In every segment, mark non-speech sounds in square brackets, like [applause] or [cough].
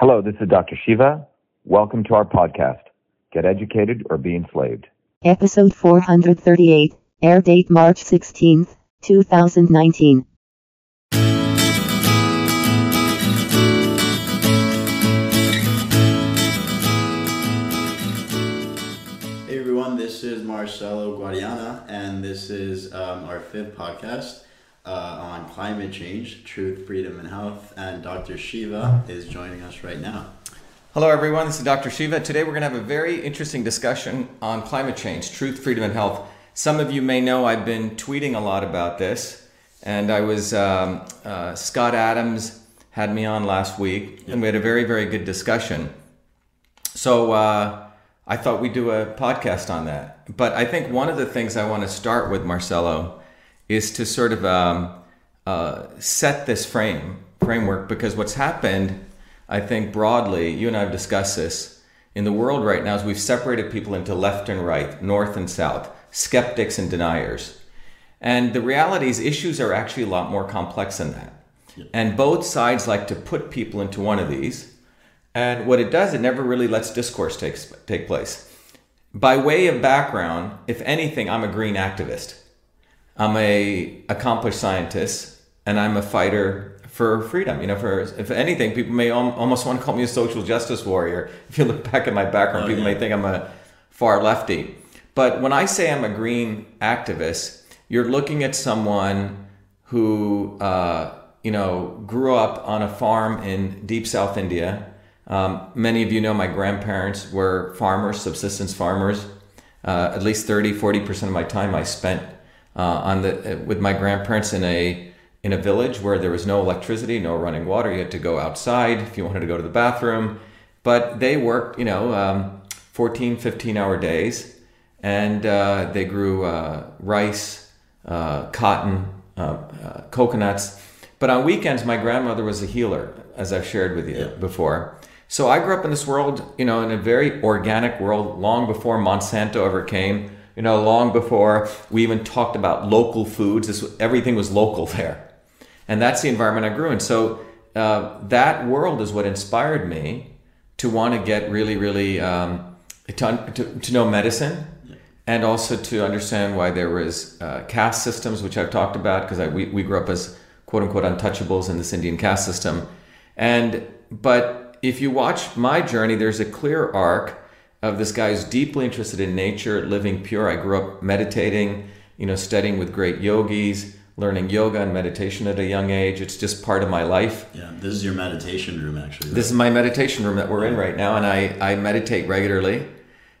Hello, this is Dr. Shiva. Welcome to our podcast, Get Educated or Be Enslaved. Episode 438, air date March 16th, 2019. Hey everyone, this is Marcelo Guadiana, and this is um, our fifth podcast uh, on climate change, truth, freedom, and health. And Dr. Shiva is joining us right now. Hello, everyone. This is Dr. Shiva. Today, we're going to have a very interesting discussion on climate change, truth, freedom, and health. Some of you may know I've been tweeting a lot about this, and I was um, uh, Scott Adams had me on last week, and we had a very, very good discussion. So uh, I thought we'd do a podcast on that. But I think one of the things I want to start with, Marcelo, is to sort of um, uh, set this frame framework because what's happened, I think broadly, you and I have discussed this in the world right now, is we've separated people into left and right, north and south, skeptics and deniers. And the reality is, issues are actually a lot more complex than that. And both sides like to put people into one of these. And what it does, it never really lets discourse take, take place. By way of background, if anything, I'm a green activist. I'm a accomplished scientist, and I'm a fighter for freedom. You know, for if anything, people may al- almost want to call me a social justice warrior. If you look back at my background, Oh, people yeah. may think I'm a far lefty. But when I say I'm a green activist, you're looking at someone who uh, you know grew up on a farm in deep South India. Um, many of you know my grandparents were farmers, subsistence farmers. Uh, at least 30, 40% of my time I spent uh, on the, uh, with my grandparents in a, in a village where there was no electricity, no running water. You had to go outside if you wanted to go to the bathroom. But they worked, you know, um, 14, 15 hour days and uh, they grew uh, rice, uh, cotton, uh, uh, coconuts. But on weekends, my grandmother was a healer, as I've shared with you before. So I grew up in this world, you know, in a very organic world, long before Monsanto ever came. You know, long before we even talked about local foods. This everything was local there, and that's the environment I grew in. So uh, that world is what inspired me to want to get really, really um, to, to, to know medicine and also to understand why there was uh, caste systems, which I've talked about because we, we grew up as quote unquote untouchables in this Indian caste system. And but if you watch my journey, there's a clear arc of this guy who's deeply interested in nature, living pure. I grew up meditating, you know, studying with great yogis, learning yoga and meditation at a young age. It's just part of my life. Yeah, this is your meditation room, actually. This is my meditation room that we're in right now, and I, I meditate regularly.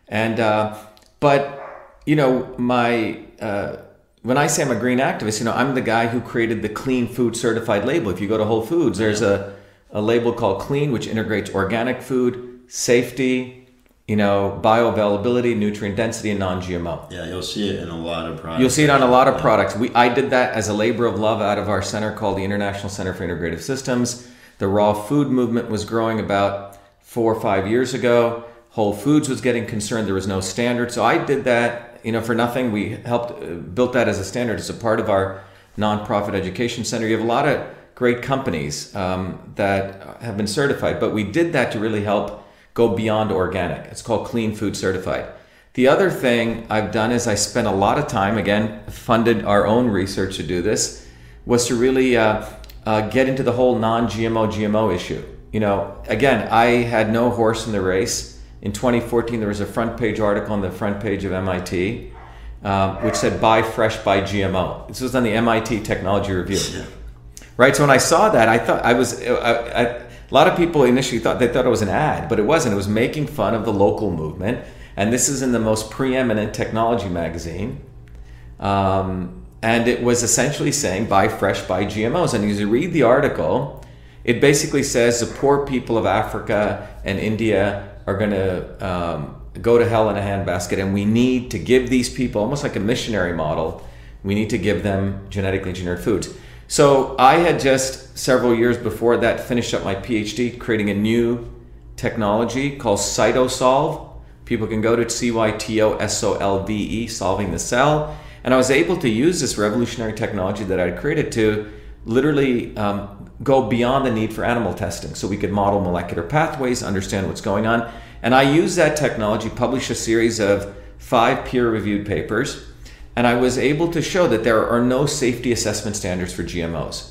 And uh, but you know my uh, when I say I'm a green activist, you know I'm the guy who created the clean food certified label. If you go to Whole Foods, there's a a label called clean, which integrates organic food, safety, you know, bioavailability, nutrient density, and non-GMO. yeah, you'll see it in a lot of products. You'll see it on a lot of Yeah. products. We I did that as a labor of love out of our center called the International Center for Integrative Systems. The raw food movement was growing about four or five years ago. Whole Foods was getting concerned there was no standard, so I did that. You know, for nothing, we helped uh, built that as a standard. It's a part of our nonprofit education center. You have a lot of great companies um, that have been certified, but we did that to really help go beyond organic. It's called Clean Food Certified. The other thing I've done is I spent a lot of time, again, funded our own research to do this, was to really uh, uh, get into the whole non GMO GMO issue. You know, again, I had no horse in the race. In 2014, there was a front page article on the front page of MIT um, which said buy fresh, buy GMO. This was on the MIT Technology Review right? So when I saw that, I thought I was. I, I, a lot of people initially thought they thought it was an ad, but it wasn't. It was making fun of the local movement, and this is in the most preeminent technology magazine. Um, and it was essentially saying buy fresh, buy GMOs. And as you read the article, it basically says the poor people of Africa and India are going to um, go to hell in a handbasket, and we need to give these people almost like a missionary model. We need to give them genetically engineered foods. So I had just several years before that finished up my PhD, creating a new technology called Cytosolve. People can go to C Y T O S O L V E, solving the cell. And I was able to use this revolutionary technology that I created to literally um, go beyond the need for animal testing. So we could model molecular pathways, understand what's going on. And I used that technology, published a series of five peer reviewed papers, and I was able to show that there are no safety assessment standards for GMOs.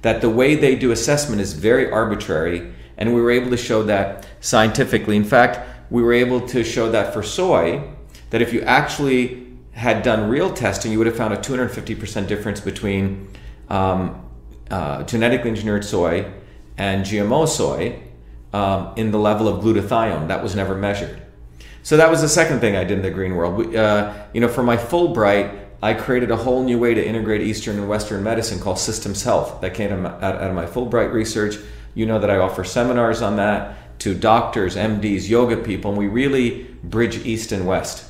That the way they do assessment is very arbitrary, and we were able to show that scientifically. In fact, we were able to show that for soy, that if you actually had done real testing, you would have found a 250% difference between um, uh, genetically engineered soy and GMO soy um, in the level of glutathione. That was never measured. So that was the second thing I did in the green world. Uh, you know, for my Fulbright, I created a whole new way to integrate Eastern and Western medicine called Systems Health. That came out, out of my Fulbright research. You know that I offer seminars on that to doctors, MDs, yoga people, and we really bridge East and West.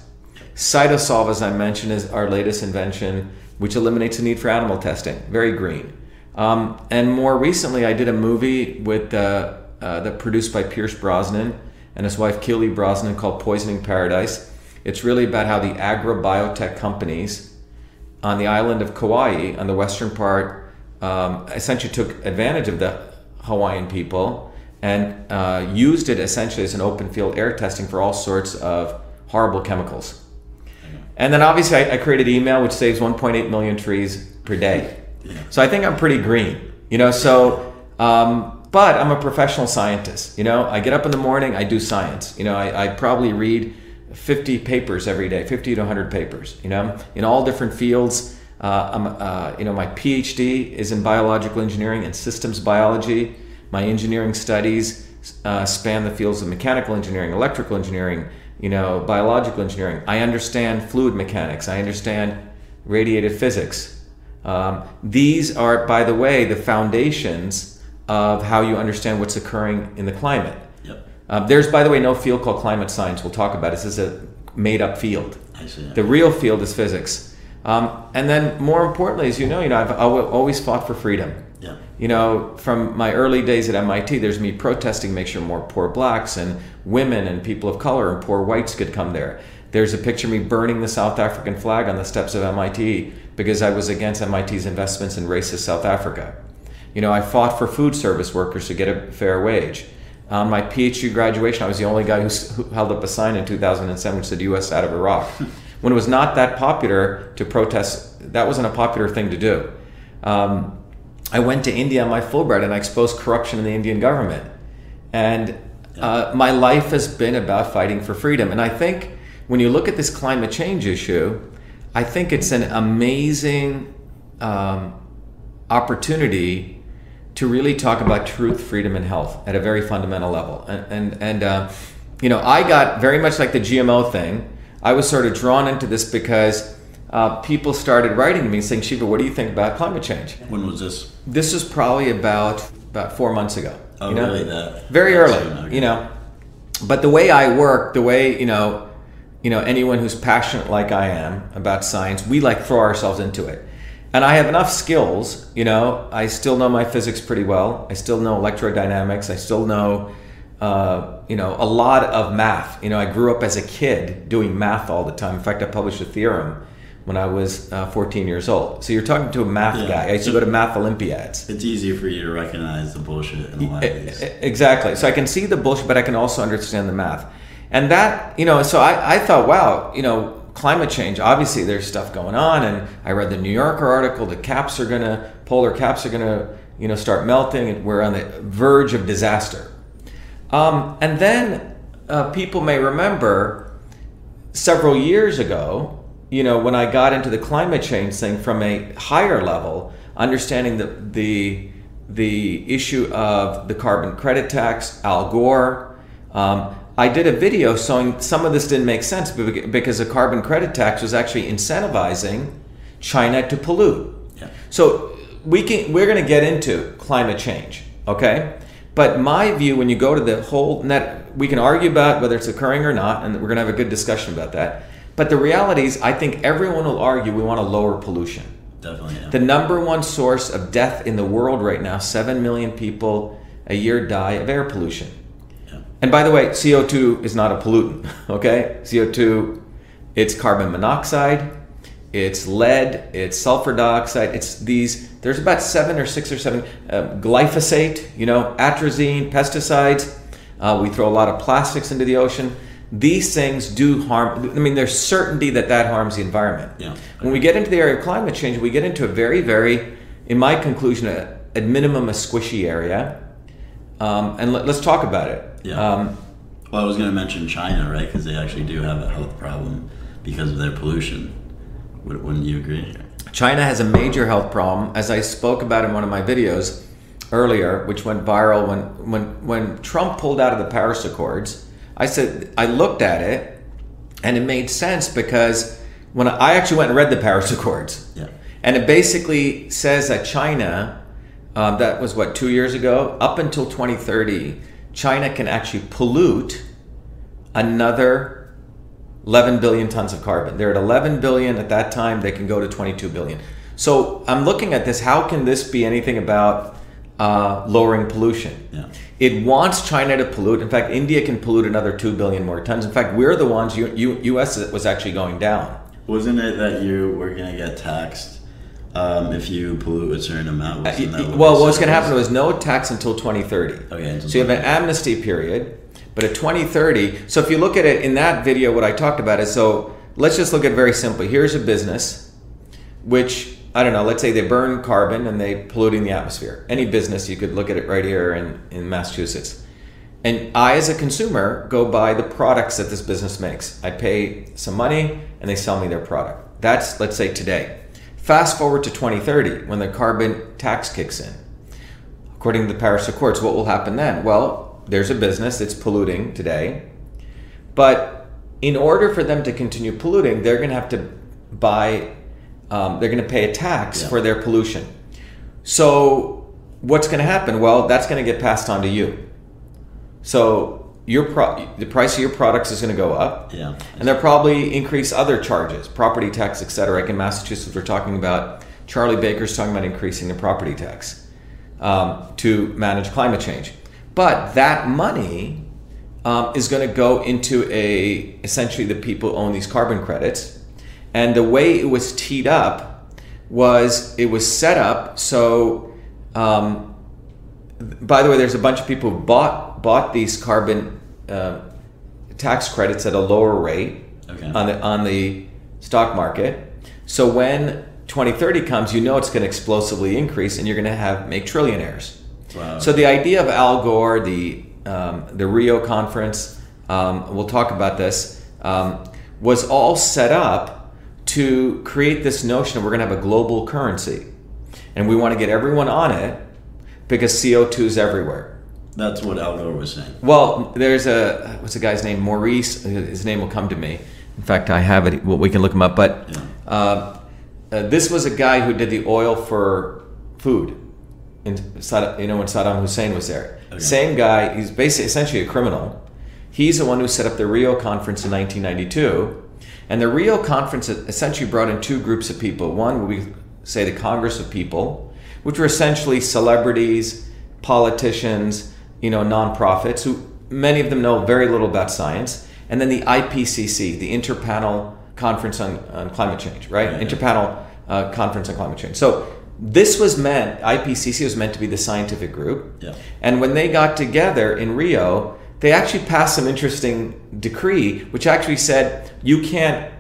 Cytosolve, as I mentioned, is our latest invention, which eliminates the need for animal testing. Very green. Um, and more recently, I did a movie with uh, uh, that produced by Pierce Brosnan and his wife Keely Brosnan called Poisoning Paradise. It's really about how the agro-biotech companies on the island of Kauai, on the western part, um, essentially took advantage of the Hawaiian people and uh, used it essentially as an open field air testing for all sorts of horrible chemicals. And then obviously I, I created email, which saves 1.8 million trees per day. So I think I'm pretty green, you know. So, um, but I'm a professional scientist. You know, I get up in the morning, I do science. You know, I, I probably read 50 papers every day, 50 to 100 papers. You know, in all different fields. Uh, uh, you know, my PhD is in biological engineering and systems biology. My engineering studies uh, span the fields of mechanical engineering, electrical engineering, you know, biological engineering. I understand fluid mechanics. I understand radiative physics. Um, these are, by the way, the foundations of how you understand what's occurring in the climate. Yep. Um, there's, by the way, no field called climate science. We'll talk about it. This is a made-up field. I see. The real field is physics. Um, and then, more importantly, as you know, you know, I've always fought for freedom. Yeah. You know, from my early days at MIT, there's me protesting to make sure more poor blacks and women and people of color and poor whites could come there. There's a picture of me burning the South African flag on the steps of MIT because I was against MIT's investments in racist South Africa. You know, I fought for food service workers to get a fair wage. On my PhD graduation, I was the only guy who, who held up a sign in 2007 which said U.S. out of Iraq. when it was not that popular to protest, that wasn't a popular thing to do. Um, I went to India on my Fulbright and I exposed corruption in the Indian government. And uh, my life has been about fighting for freedom. And I think when you look at this climate change issue, I think it's an amazing um, opportunity to really talk about truth, freedom, and health at a very fundamental level. And and, and uh, you know, I got very much like the GMO thing. I was sort of drawn into this because uh, people started writing to me saying, "Shiva, what do you think about climate change?" When was this? This is probably about about four months ago. Oh, you know? really? That very early, soon, you know. But the way I work, the way you know, you know, anyone who's passionate like I am about science, we like throw ourselves into it. And I have enough skills, you know. I still know my physics pretty well. I still know electrodynamics. I still know, uh, you know, a lot of math. You know, I grew up as a kid doing math all the time. In fact, I published a theorem when I was uh, 14 years old. So you're talking to a math Yeah. guy. I used to go to math Olympiads. It's easy for you to recognize the bullshit in a lot of these. e- Exactly. So I can see the bullshit, but I can also understand the math. And that, you know, so I, I thought, wow, you know, climate change, obviously there's stuff going on. And I read the New Yorker article, the caps are to, polar caps are to, you know, start melting and we're on the verge of disaster. Um, and then uh, people may remember several years ago, you know, when I got into the climate change thing from a higher level, understanding the the the issue of the carbon credit tax, Al Gore. Um, I did a video showing some of this didn't make sense because the carbon credit tax was actually incentivizing China to pollute. Yeah. So we can we're going to get into climate change, okay? But my view, when you go to the whole net, we can argue about whether it's occurring or not, and we're going to have a good discussion about that. But the reality is, I think everyone will argue we want to lower pollution. Definitely. Yeah. The number one source of death in the world right now, seven million people a year die of air pollution. And by the way, CO2 is not a pollutant, [laughs] okay? CO2, it's carbon monoxide, it's lead, it's sulfur dioxide, it's these There's about seven or six or seven uh, glyphosate, you know, atrazine, pesticides. Uh, we throw a lot of plastics into the ocean. These things do harm. I mean, there's certainty that that harms the environment. Yeah. When we get into the area of climate change, we get into a very, very, in my conclusion, a, at minimum, a squishy area. Um, and let, us talk about it. Yeah. Um, Well, I was going to mention China, right? Because they actually do have a health problem because of their pollution. Would- Wouldn't you agree? China has a major health problem, as I spoke about in one of my videos earlier, which went viral when when when Trump pulled out of the Paris Accords. I said I looked at it, and it made sense because when I, I actually went and read the Paris Accords, Yeah. and it basically says that China, um, that was what two years ago, up until 2030, China can actually pollute another 11 billion tons of carbon. They're at 11 billion at that time. They can go to 22 billion. So I'm looking at this. How can this be anything about uh, lowering pollution? Yeah. It wants China to pollute. In fact, India can pollute another 2 billion more tons. In fact, we're the ones, U- U- US was actually going down. Wasn't it that you were going to get taxed um, if you pollute a certain amount? That Uh, well, what's going to happen was no tax until 2030. Okay, so you have an amnesty period, but at 2030. So if you look at it in that video, what I talked about is so let's just look at it very simply. Here's a business, which I don't know. Let's say they burn carbon and they polluting the atmosphere. Any business, you could look at it right here in in Massachusetts. And I, as a consumer, go buy the products that this business makes. I pay some money and they sell me their product. That's, let's say, today. Fast forward to 2030 when the carbon tax kicks in. According to the Paris Accords, what will happen then? Well, there's a business that's polluting today, but in order for them to continue polluting, they're going to have to buy, um, they're going to pay a tax Yeah. for their pollution. So, what's going to happen? Well, that's going to get passed on to you. So your pro- the price of your products is going to go up, Yeah. and they'll probably increase other charges, property tax, etc. Like in Massachusetts, we're talking about Charlie Baker's talking about increasing the property tax um, to manage climate change. But that money um, is going to go into a essentially the people who own these carbon credits, and the way it was teed up was it was set up so. Um, by the way, there's a bunch of people who bought bought these carbon uh, tax credits at a lower rate Okay. on the on the stock market. So when 2030 comes, you know it's going to explosively increase, and you're going to have make trillionaires. Wow. So the idea of Al Gore, the um, the Rio conference, um, we'll talk about this, um, was all set up to create this notion that we're going to have a global currency, and we want to get everyone on it because CO2 is everywhere. That's what Al Gore was saying. Well, there's a what's the guy's name? Maurice. His name will come to me. In fact, I have it. Well, we can look him up. But Yeah. uh, uh, this was a guy who did the oil for food. In Saddam, you know when Saddam Hussein was there. Okay. Same guy. He's basically essentially a criminal. He's the one who set up the Rio conference in 1992, and the Rio conference essentially brought in two groups of people. One, we say the Congress of People, which were essentially celebrities, politicians, you know, nonprofits who many of them know very little about science, and then the IPCC, the Interpanel Conference on, on Climate Change, right? Yeah. Interpanel uh, Conference on Climate Change. So this was meant, IPCC was meant to be the scientific group. Yeah. And when they got together in Rio, they actually passed some interesting decree, which actually said you can't,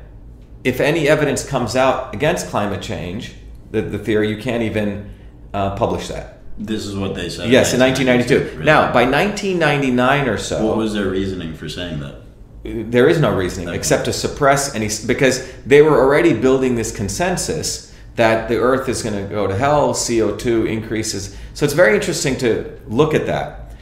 if any evidence comes out against climate change, the, the theory, you can't even uh, publish that. This is what they said. Yes, in 1992. Really? Now, by 1999 or so, what was their reasoning for saying that? there is no reasoning Okay. except to suppress any because they were already building this consensus that the earth is going to go to hell co2 increases so it's very interesting to look at that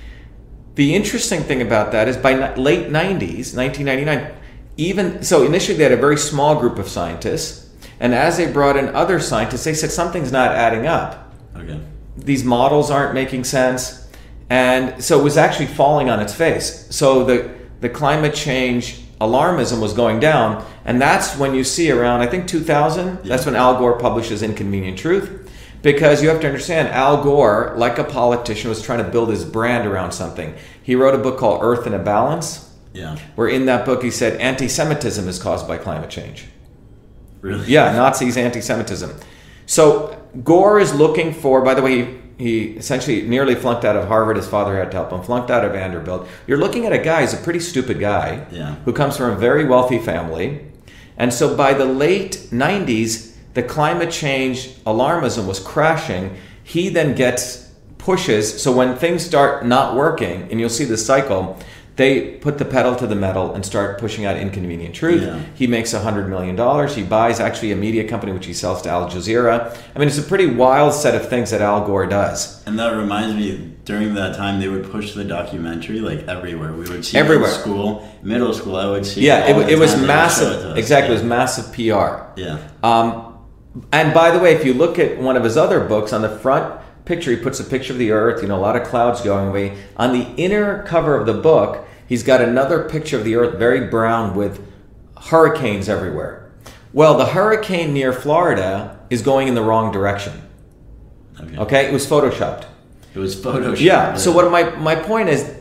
the interesting thing about that is by late 90s 1999 even so initially they had a very small group of scientists and as they brought in other scientists they said something's not adding up Okay. These models aren't making sense. And so it was actually falling on its face. So the the climate change alarmism was going down. And that's when you see around i think 2000 that's when al gore publishes inconvenient truth. Because you have to understand al gore like a politician was trying to build his brand around something. He wrote a book called earth in a balance. Yeah. where in that book he said anti-semitism is caused by climate change. Really? yeah, Nazis, anti-Semitism. So Gore is looking for. By the way, he, he essentially nearly flunked out of Harvard. His father had to help him. Flunked out of Vanderbilt. You're looking at a guy who's a pretty stupid guy Yeah. who comes from a very wealthy family, and so by the late '90s, the climate change alarmism was crashing. He then gets pushes. So when things start not working, and you'll see the cycle. They put the pedal to the metal and start pushing out inconvenient truth. Yeah. He makes $100 million. He buys actually a media company, which he sells to Al Jazeera. I mean, it's a pretty wild set of things that Al Gore does. And that reminds me, during that time, they would push the documentary like everywhere. We would see it Everywhere. in school, middle school. I would see. Yeah, it, the it was time. They would it massive. us. exactly, it was massive PR. Yeah. Um, and by the way, if you look at one of his other books, on the front picture, he puts a picture of the Earth, you know, a lot of clouds going away. On the inner cover of the book, he's got another picture of the Earth, very brown, with hurricanes everywhere. Well, the hurricane near Florida is going in the wrong direction. Okay. Okay, it was photoshopped. It was Photoshop. Yeah. So what my my point is,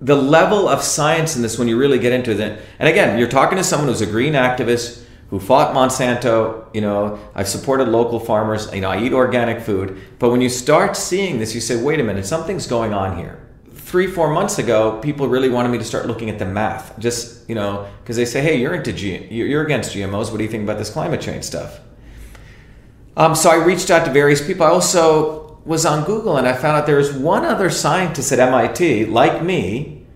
the level of science in this when you really get into it, and again, you're talking to someone who's a green activist who fought Monsanto. You know, I've supported local farmers. You know, I eat organic food. But when you start seeing this, you say, wait a minute, something's going on here. Three, four months ago, people really wanted me to start looking at the math, just you know, because they say, "Hey, you're into G- you're against GMOs. What do you think about this climate change stuff?" Um, so I reached out to various people. I also was on Google and I found out there was one other scientist at MIT, like me,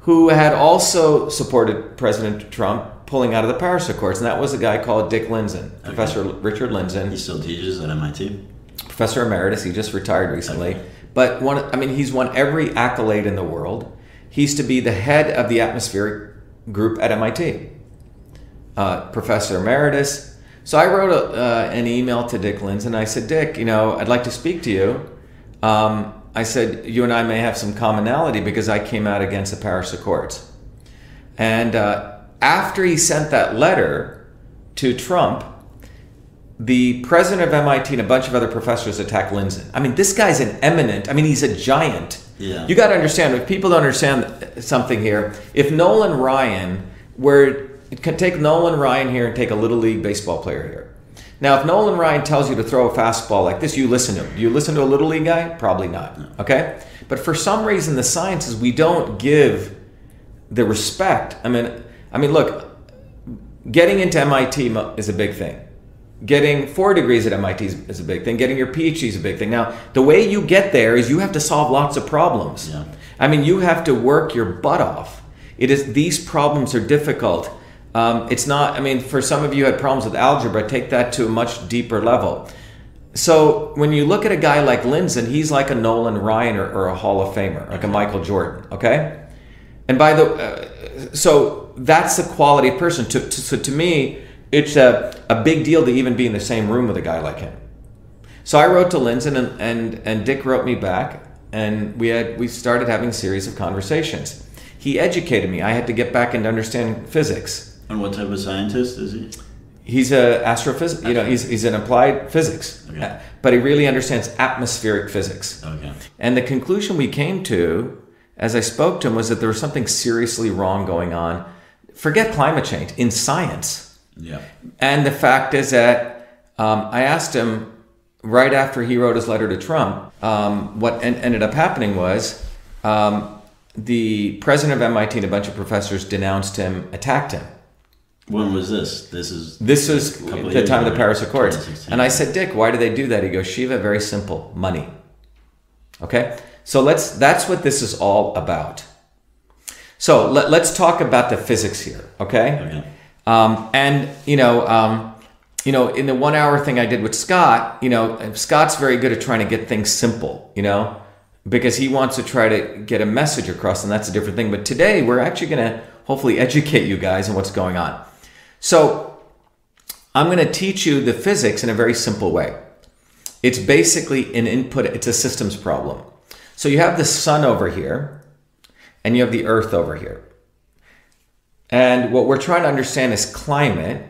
who had also supported President Trump pulling out of the Paris Accords, and that was a guy called Dick Lindzen, Professor Richard Lindzen. he still teaches at MIT. Professor Emeritus. He just retired recently, but one. I mean, he's won every accolade in the world. He's to be the head of the atmospheric group at MIT, uh, Professor Emeritus. So I wrote a, uh, an email to Dick Lindzen. and I said, Dick, you know, I'd like to speak to you. Um, I said, you and I may have some commonality because I came out against the Paris Accords. And uh, after he sent that letter to Trump, the president of MIT and a bunch of other professors attacked Lindzen. I mean, this guy's an eminent, I mean, he's a giant. Yeah. You got to understand, if people don't understand something here, if Nolan Ryan were, could take Nolan Ryan here and take a little league baseball player here. Now, if Nolan Ryan tells you to throw a fastball like this, you listen to him. Do you listen to a little league guy? Probably not. Okay? But for some reason, the sciences, we don't give the respect. I mean, I mean, look, getting into MIT is a big thing. Getting four degrees at MIT is, a big thing. Getting your PhD is a big thing. Now, the way you get there is you have to solve lots of problems. Yeah. I mean, you have to work your butt off. It is these problems are difficult. Um, it's not. I mean, for some of you had problems with algebra, take that to a much deeper level. So when you look at a guy like Lindzen, he's like a Nolan Ryan or, or a Hall of Famer, like a Michael Jordan. Okay, and by the uh, so that's the quality of person. To, to, so to me, it's a, a big deal to even be in the same room with a guy like him. So I wrote to Lindzen and, and, and Dick wrote me back and we had we started having a series of conversations. He educated me. I had to get back into understanding physics. And what type of scientist is he? He's a astrophysics. You know, he's he's an applied physics, Okay. but he really understands atmospheric physics. Okay. And the conclusion we came to, as I spoke to him, was that there was something seriously wrong going on. Forget climate change in science. Yeah. And the fact is that um, I asked him right after he wrote his letter to Trump. Um, what en- ended up happening was um, the president of MIT and a bunch of professors denounced him, attacked him. When was this? This is. This is A couple of the time of the Paris Accords. And I said, Dick, why do they do that? He goes, Shiva, very simple, money. Okay? So let's that's what this is all about. So let, let's talk about the physics here, okay? Okay. Um, and you know, um, you know, in the one hour thing I did with Scott, you know, Scott's very good at trying to get things simple, you know, because he wants to try to get a message across, and that's a different thing. But today, we're actually going to hopefully educate you guys on what's going on. So, I'm going to teach you the physics in a very simple way. It's basically an input, it's a systems problem. So, you have the sun over here, and you have the earth over here. And what we're trying to understand is climate,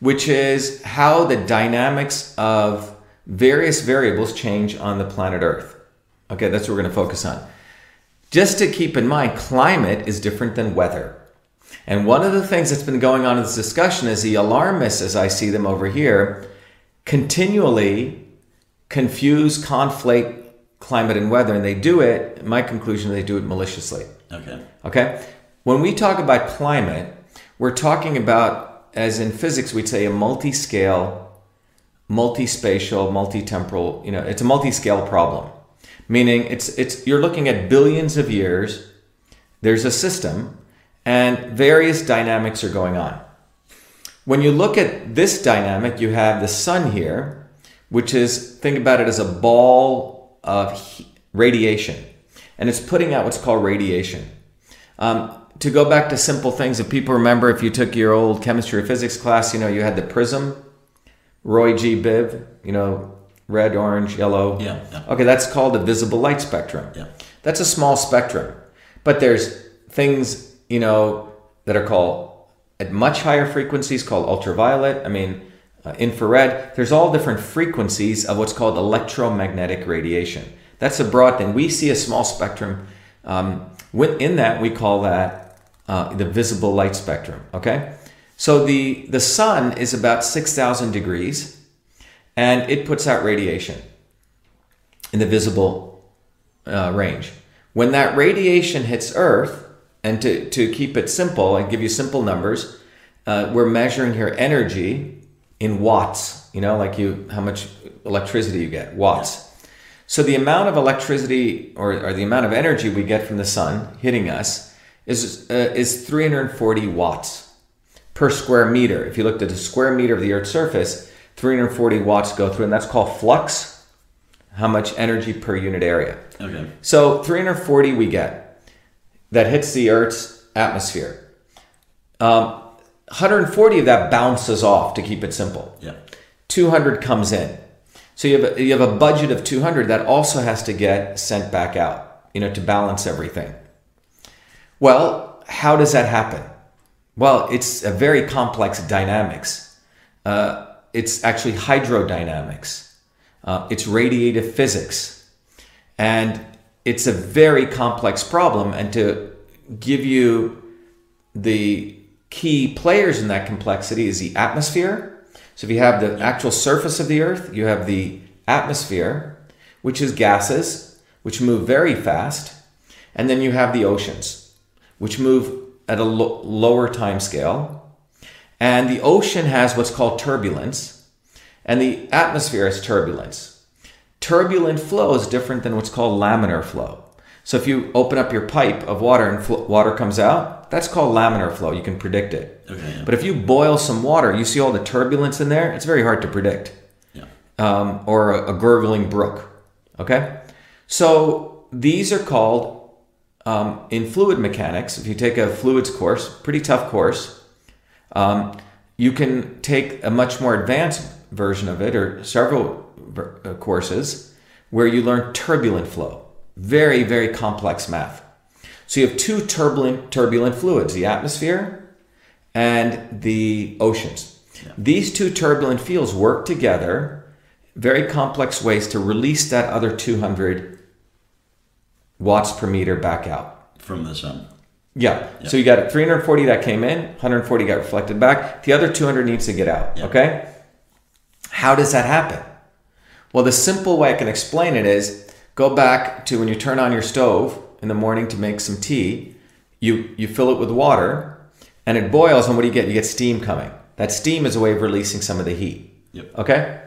which is how the dynamics of various variables change on the planet Earth. Okay, that's what we're going to focus on. Just to keep in mind, climate is different than weather. And one of the things that's been going on in this discussion is the alarmists, as I see them over here, continually confuse, conflate climate and weather, and they do it. My conclusion, they do it maliciously. Okay. Okay? When we talk about climate, we're talking about, as in physics, we'd say a multi scale, multi spatial, multi temporal, you know, it's a multi scale problem. Meaning it's, it's, you're looking at billions of years, there's a system, and various dynamics are going on. When you look at this dynamic, you have the sun here, which is, think about it as a ball of radiation, and it's putting out what's called radiation. Um, to go back to simple things, if people remember, if you took your old chemistry or physics class, you know, you had the prism, Roy G. Biv, you know, red, orange, yellow. Yeah, yeah. Okay, that's called a visible light spectrum. Yeah. That's a small spectrum. But there's things, you know, that are called at much higher frequencies called ultraviolet. I mean, uh, infrared. There's all different frequencies of what's called electromagnetic radiation. That's a broad thing. We see a small spectrum. Um, within that, we call that uh, the visible light spectrum. Okay, so the the sun is about six thousand degrees, and it puts out radiation in the visible uh, range. When that radiation hits Earth, and to, to keep it simple, and give you simple numbers. Uh, we're measuring here energy in watts. You know, like you how much electricity you get watts. So the amount of electricity or, or the amount of energy we get from the sun hitting us is uh, is 340 watts per square meter. If you looked at a square meter of the Earth's surface, 340 watts go through, and that's called flux. How much energy per unit area? Okay. So 340 we get that hits the Earth's atmosphere. Um, 140 of that bounces off to keep it simple. Yeah. 200 comes in. So you have a, you have a budget of 200 that also has to get sent back out, you know, to balance everything. Well, how does that happen? Well, it's a very complex dynamics. Uh, it's actually hydrodynamics. Uh, it's radiative physics. And it's a very complex problem. And to give you the key players in that complexity is the atmosphere. So if you have the actual surface of the Earth, you have the atmosphere, which is gases, which move very fast. And then you have the oceans, which move at a lo- lower time scale. And the ocean has what's called turbulence, and the atmosphere has turbulence. Turbulent flow is different than what's called laminar flow. So if you open up your pipe of water and fl- water comes out, that's called laminar flow. You can predict it. Okay. But if you boil some water, you see all the turbulence in there, it's very hard to predict. yeah. Um, or a, a gurgling brook. Okay? So these are called, um, in fluid mechanics, if you take a fluids course, pretty tough course, um, you can take a much more advanced version of it, or several ver- uh, courses, where you learn turbulent flow. Very, very complex math. So you have two turbulent, turbulent fluids, the atmosphere and the oceans. These two turbulent fields work together, very complex ways to release that other 200 watts per meter back out. From the sun. Yeah. So you got 340 that came in, 140 got reflected back. The other 200 needs to get out. Yeah. Okay. How does that happen? Well, the simple way I can explain it is go back to when you turn on your stove in the morning to make some tea. You you fill it with water, and it boils. And what do you get? You get steam coming. That steam is a way of releasing some of the heat. Yep. Okay?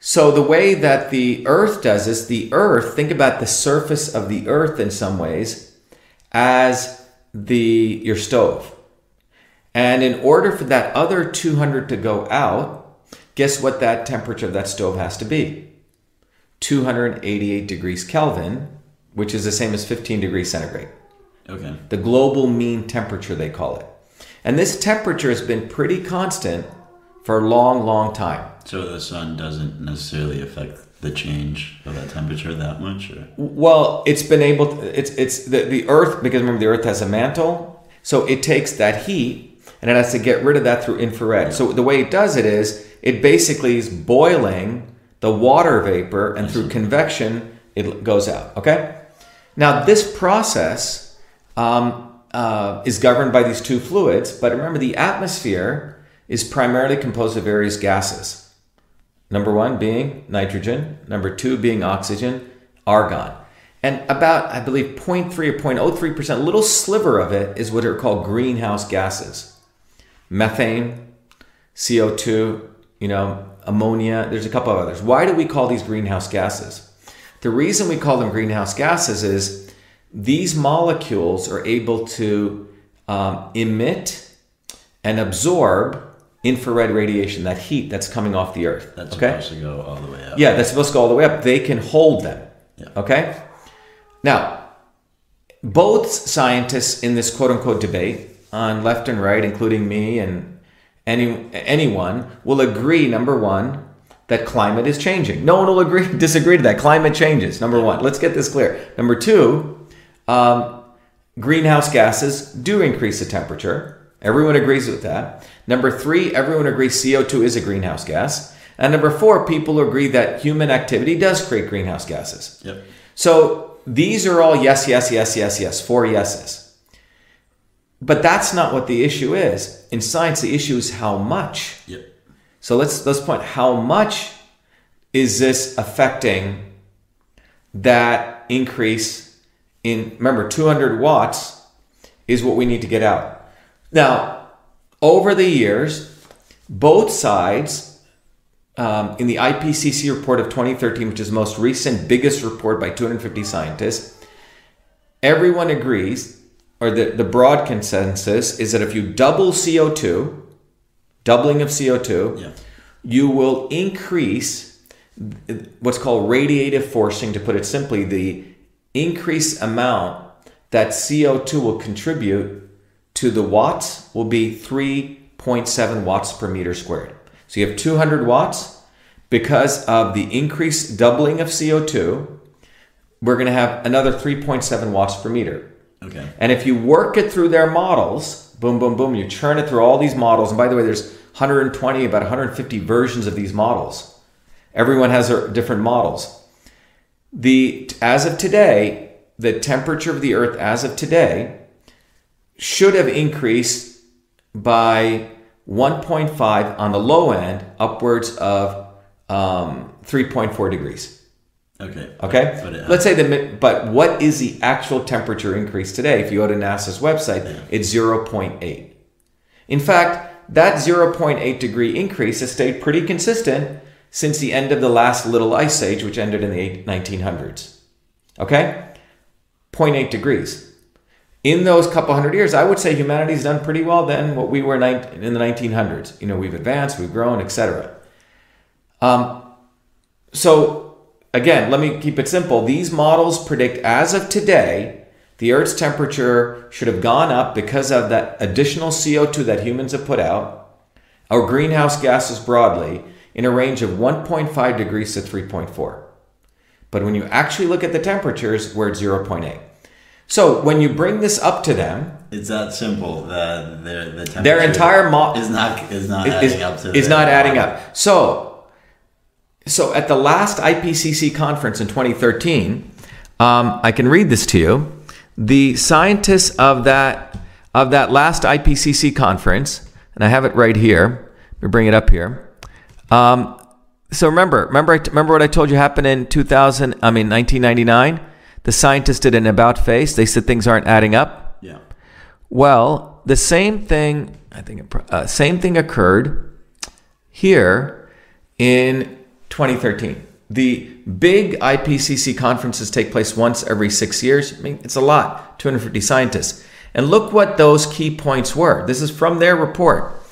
So the way that the earth does this, the earth, think about the surface of the earth in some ways as the your stove. And in order for that other 200 to go out, guess what that temperature of that stove has to be? 288 degrees Kelvin, which is the same as 15 degrees centigrade Okay. the global mean temperature, they call it. And this temperature has been pretty constant for a long, long time. So the sun doesn't necessarily affect the change of that temperature that much, or Well, it's been able to, it's, it's the, the Earth, because remember the Earth has a mantle, so it takes that heat and it has to get rid of that through infrared. So the way it does it is it basically is boiling the water vapor and through convection it goes out. Okay? Now, this process um, uh, is governed by these two fluids, but remember the atmosphere is primarily composed of various gases. Number one being nitrogen, number two being oxygen, argon. And about, I believe, 0.3 or 0.03%, a little sliver of it is what are called greenhouse gases. Methane, CO2, you know, ammonia, there's a couple of others. Why do we call these greenhouse gases? The reason we call them greenhouse gases is these molecules are able to um, emit and absorb infrared radiation, that heat that's coming off the earth. That's okay? supposed to go all the way up. Yeah, that's supposed to go all the way up. They can hold them. Yeah. Okay? Now, both scientists in this quote unquote debate on left and right, including me and any anyone, will agree number one, that climate is changing. No one will agree [laughs] disagree to that. Climate changes, number one. Let's get this clear. Number two, um, greenhouse gases do increase the temperature. Everyone agrees with that. Number three, everyone agrees CO2 is a greenhouse gas. And number four, people agree that human activity does create greenhouse gases. Yep. So these are all yes, yes, yes, yes, yes, four yeses. But that's not what the issue is. In science, the issue is how much. Yep. So let's let's point how much is this affecting that increase in remember 200 watts is what we need to get out. Now, over the years, both sides um, in the IPCC report of 2013, which is the most recent, biggest report by 250 scientists, everyone agrees, or the, the broad consensus is that if you double CO2, doubling of CO2, Yeah. you will increase what's called radiative forcing, to put it simply, the increased amount that CO2 will contribute to the watts will be 3.7 watts per meter squared. So you have 200 watts. Because of the increased doubling of CO2, we're going to have another 3.7 watts per meter. Okay. And if you work it through their models, boom, boom, boom, you churn it through all these models. And by the way, there's 120, about 150 versions of these models. Everyone has their different models. The as of today, the temperature of the Earth as of today should have increased by 1.5 on the low end, upwards of um, 3.4 degrees. Okay. Okay. But Let's say the but what is the actual temperature increase today? If you go to NASA's website, it's 0.8. In fact, that 0.8 degree increase has stayed pretty consistent since the end of the last little ice age, which ended in the 1900s. Okay? 0.8 degrees. In those couple hundred years, I would say humanity's done pretty well than what we were in the 1900s. You know, we've advanced, we've grown, etc. Um, so, again, let me keep it simple. These models predict as of today, the Earth's temperature should have gone up because of that additional CO2 that humans have put out, or greenhouse gases broadly, in a range of 1.5 degrees to 3.4. But when you actually look at the temperatures, we're at 0.8. So when you bring this up to them, It's that simple their the temperature their entire model is not is not is, adding up to is not adding model. up. So, so at the last IPCC conference in 2013, um, I can read this to you. The scientists of that of that last IPCC conference, and I have it right here. Let me bring it up here. Um, so remember, remember, I remember what I told you happened in 2000. I mean, 1999. The scientists did an about face. They said things aren't adding up. Yeah. Well, the same thing, I think, uh, same thing occurred here in 2013. The big IPCC conferences take place once every six years. I mean, it's a lot, 250 scientists. And look what those key points were. This is from their report.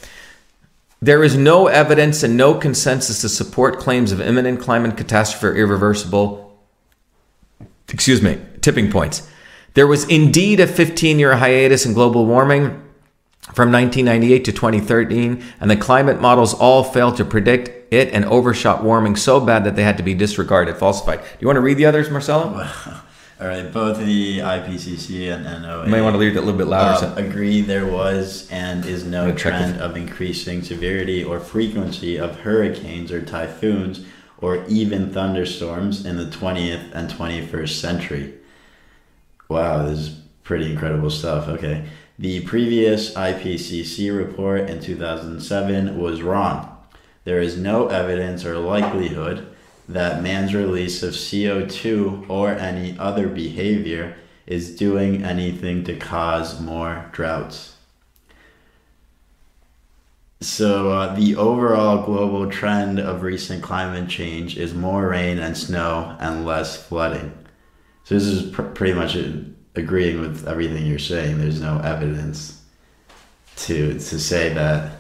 There is no evidence and no consensus to support claims of imminent climate catastrophe or irreversible excuse me, tipping points. There was indeed a 15 year hiatus in global warming from 1998 to 2013, and the climate models all failed to predict it and overshot warming so bad that they had to be disregarded, falsified. Do you want to read the others, Marcelo? [laughs] All right. Both the IPCC and NOAA You may want to read it a little bit louder. uh, agree there was and is no trend of increasing severity or frequency of hurricanes or typhoons or even thunderstorms in the 20th and 21st century. Wow, this is pretty incredible stuff. Okay. The previous IPCC report in 2007 was wrong. There is no evidence or likelihood that man's release of CO2 or any other behavior is doing anything to cause more droughts. So, uh, the overall global trend of recent climate change is more rain and snow and less flooding. So, this is pr- pretty much agreeing with everything you're saying. There's no evidence to to say that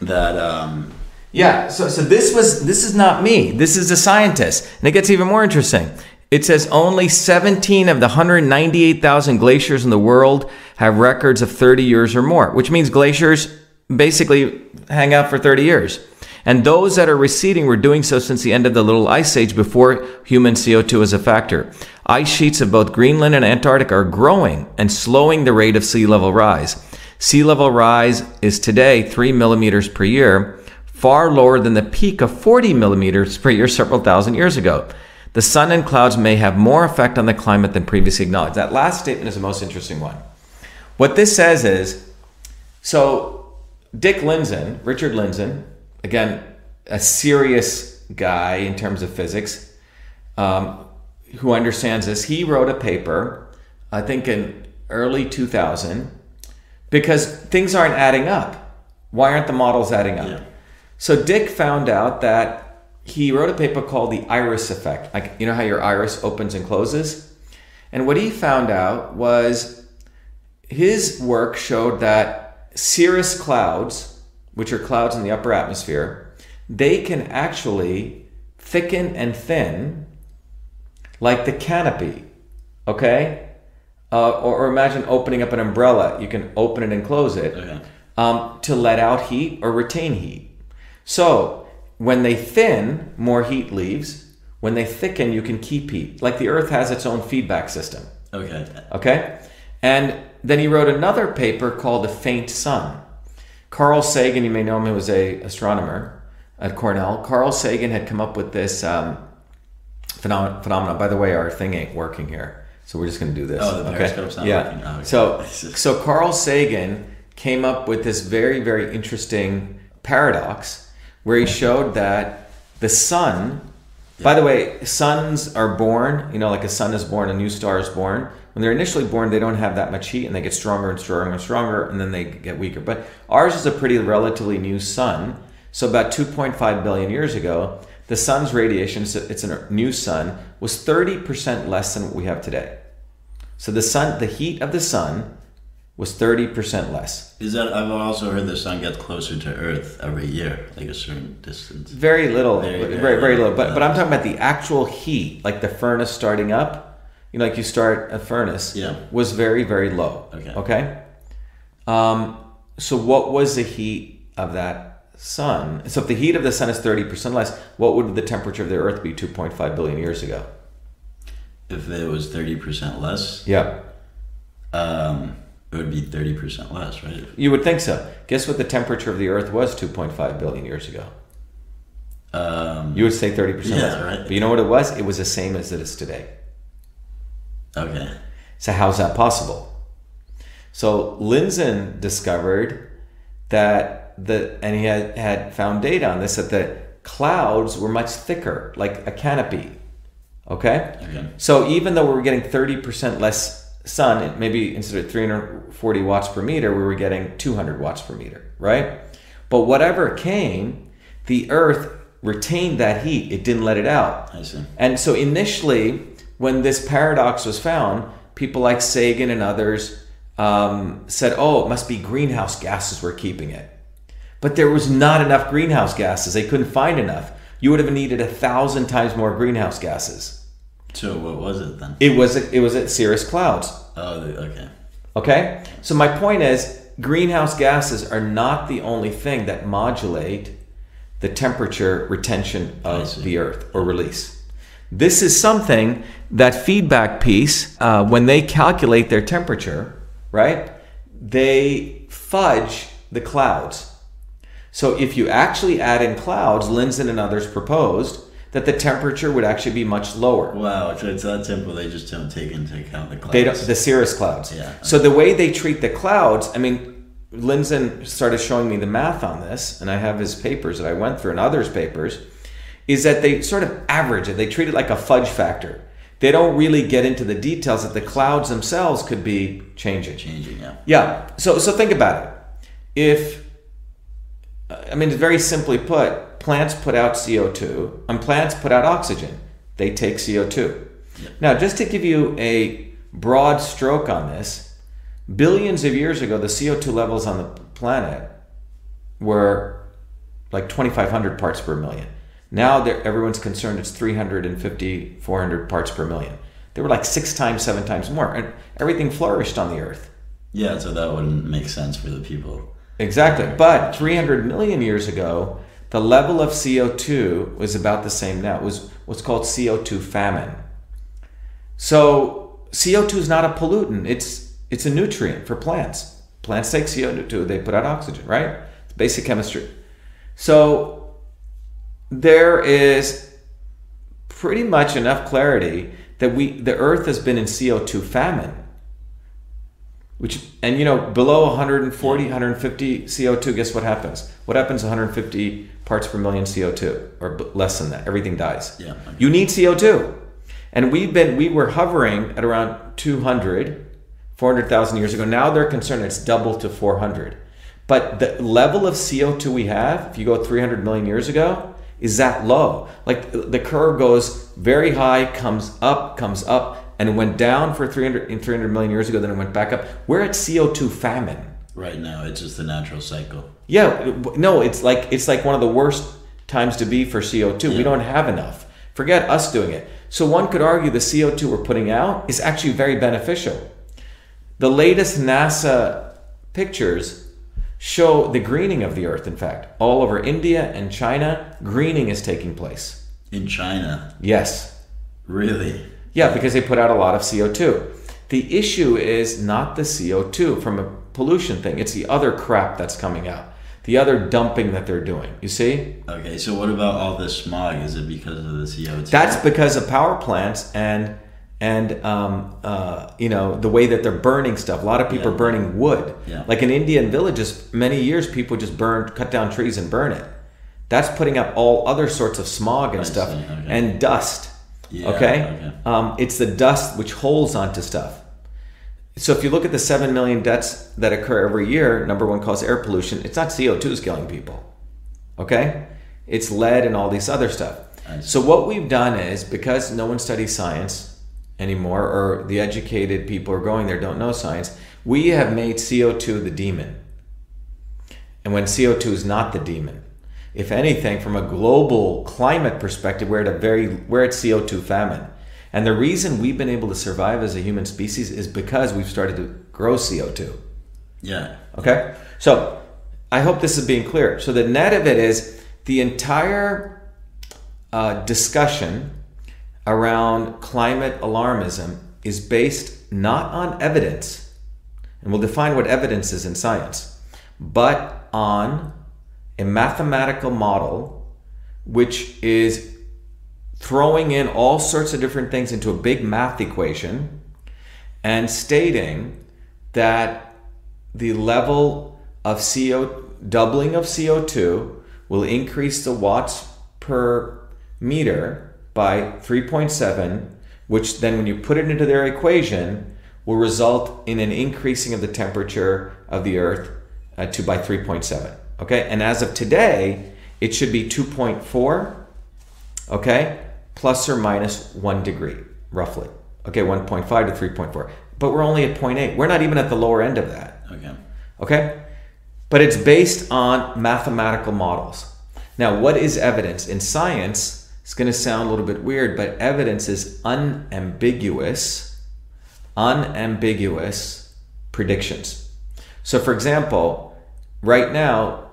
that um, Yeah, so, so this was this is not me. This is a scientist. And it gets even more interesting. It says only 17 of the 198,000 glaciers in the world have records of 30 years or more, which means glaciers basically hang out for 30 years. And those that are receding were doing so since the end of the Little Ice Age before human CO2 is a factor. Ice sheets of both Greenland and Antarctica are growing and slowing the rate of sea level rise. Sea level rise is today 3 millimeters per year, far lower than the peak of 40 millimeters per year several thousand years ago. The sun and clouds may have more effect on the climate than previously acknowledged. That last statement is the most interesting one. What this says is so Dick Lindzen, Richard Lindzen, again, a serious guy in terms of physics, um, who understands this, he wrote a paper, I think in early 2000, because things aren't adding up. Why aren't the models adding up? Yeah. So Dick found out that he wrote a paper called the iris effect. Like you know how your iris opens and closes? And what he found out was his work showed that cirrus clouds, which are clouds in the upper atmosphere, they can actually thicken and thin like the canopy. Okay? Uh, or, or imagine opening up an umbrella. You can open it and close it Okay. um, to let out heat or retain heat. So when they thin, more heat leaves. When they thicken, you can keep heat. Like the Earth has its own feedback system. Okay. Okay? And then he wrote another paper called The Faint Sun. Carl Sagan, you may know him, he was a astronomer at Cornell. Carl Sagan had come up with this um, phenomenon. Phenomenon. By the way, our thing ain't working here, so we're just going to do this. Oh, the periscope's not yeah. working. Oh, okay. So, [laughs] so Carl Sagan came up with this very, very interesting paradox where he showed that the sun. By the way, suns are born, you know, like a sun is born, a new star is born. When they're initially born, they don't have that much heat and they get stronger and stronger and stronger and then they get weaker. But ours is a pretty relatively new sun. So about 2.5 billion years ago, the sun's radiation, so it's a new sun, was 30% less than what we have today. So the sun, the heat of the sun was 30% less. Is that I've also heard the sun gets closer to Earth every year, like a certain distance. Very little, Very, very, very very, little. little. But, but I'm talking about the actual heat, like the furnace starting up. You know, like you start a furnace, Yeah. was very, very low. Okay. Okay. Um, so what was the heat of that sun? So if the heat of the sun is 30% less, what would the temperature of the Earth be 2.5 billion years ago? If it was thirty percent less, Yeah. um, it would be thirty percent less, right? You would think so. Guess what the temperature of the Earth was 2.5 billion years ago? Um, You would say 30% Yeah, less. right. But you know what it was? It was the same as it is today. okay. So how's that possible? So Lindzen discovered that the and he had, had found data on this that the clouds were much thicker, like a canopy. Okay? Okay. So even though we were getting 30% less sun, maybe instead of 340 watts per meter, we were getting 200 watts per meter, right? But whatever came, the earth retained that heat. It didn't let it out. I see. And so initially, when this paradox was found, people like Sagan and others um, said, oh, it must be greenhouse gases were keeping it. But there was not enough greenhouse gases. They couldn't find enough. You would have needed a thousand times more greenhouse gases. So what was it then? It was it was at cirrus clouds. Oh, okay. Okay? So my point is greenhouse gases are not the only thing that modulate the temperature retention of the earth or release. This is something that feedback piece, uh, when they calculate their temperature, right, they fudge the clouds. So if you actually add in clouds, Lindzen and others proposed that the temperature would actually be much lower. Wow, so it's that simple. They just don't take into account the clouds. They don't, the cirrus clouds. Yeah. So the way they treat the clouds, I mean, Lindzen started showing me the math on this, and I have his papers that I went through and others' papers, is that they sort of average it. They treat it like a fudge factor. They don't really get into the details that the clouds themselves could be changing. Changing, yeah. Yeah. So so think about it. If I mean, very simply put, plants put out CO2 and plants put out oxygen. They take CO2. Now, just to give you a broad stroke on this, billions of years ago, the CO2 levels on the planet were like 2,500 parts per million. Now everyone's concerned it's 350, 400 parts per million. They were like six times, seven times more, and everything flourished on the Earth. Yeah, so that wouldn't make sense for the people. Exactly. But 300 million years ago, the level of CO2 was about the same now. It was what's called CO2 famine. So CO2 is not a pollutant. It's it's a nutrient for plants. Plants take CO2, they put out oxygen, right? It's basic chemistry. So there is pretty much enough clarity that we the earth has been in CO2 famine which and you know below 140 150 co2 guess what happens? What happens 150 parts per million co2 or less than that? Everything dies. Yeah, okay. you need co2 and we've been we were hovering at around 200 400000 years ago. Now they're concerned it's double to 400 but the level of co2 we have if you go 300 million years ago is that low. Like the curve goes very high comes up comes up and it went down for 300 in 300 million years ago then it went back up. We're at co2 famine. Right now, it's just the natural cycle. yeah no it's like it's like one of the worst times to be for co2 we don't have enough. Forget us doing it. So one could argue the co2 we're putting out is actually very beneficial. The latest nasa pictures show the greening of the earth in fact all over india and china. Greening is taking place. In China, yes. Really? Yeah, because they put out a lot of CO2. The issue is not the CO2 from a pollution thing, it's the other crap that's coming out, the other dumping that they're doing. You see? Okay, so what about all this smog? Is it because of the CO2? That's because of power plants and and um, uh, you know the way that they're burning stuff. A lot of people Yeah. are burning wood. Yeah. Like in Indian villages, many years people just burn, cut down trees and burn it. That's putting up all other sorts of smog and I stuff okay. and dust. Yeah, okay, okay. Um, it's the dust which holds onto stuff. So if you look at the seven million deaths that occur every year, number one cause air pollution. It's not CO two is killing people. Okay, it's lead and all these other stuff. So what we've done is because no one studies science anymore, or the educated people are going there don't know science, we have made CO2 the demon. And when CO2 is not the demon. If anything, from a global climate perspective, we're at a very we're at CO2 famine. And the reason we've been able to survive as a human species is because we've started to grow CO2. yeah. Okay? So I hope this is being clear. So the net of it is the entire uh, discussion around climate alarmism is based not on evidence, and we'll define what evidence is in science, but on a mathematical model which is throwing in all sorts of different things into a big math equation and stating that the level of CO doubling of CO2 will increase the watts per meter by 3.7 which then when you put it into their equation will result in an increasing of the temperature of the earth uh, to by 3.7 okay and as of today it should be 2.4 okay plus or minus 1 degree roughly okay 1.5 to 3.4 but we're only at 0.8 we're not even at the lower end of that Okay. Okay? But it's based on mathematical models. Now, what is evidence? In science, it's going to sound a little bit weird, but evidence is unambiguous, unambiguous predictions. So, for example, right now,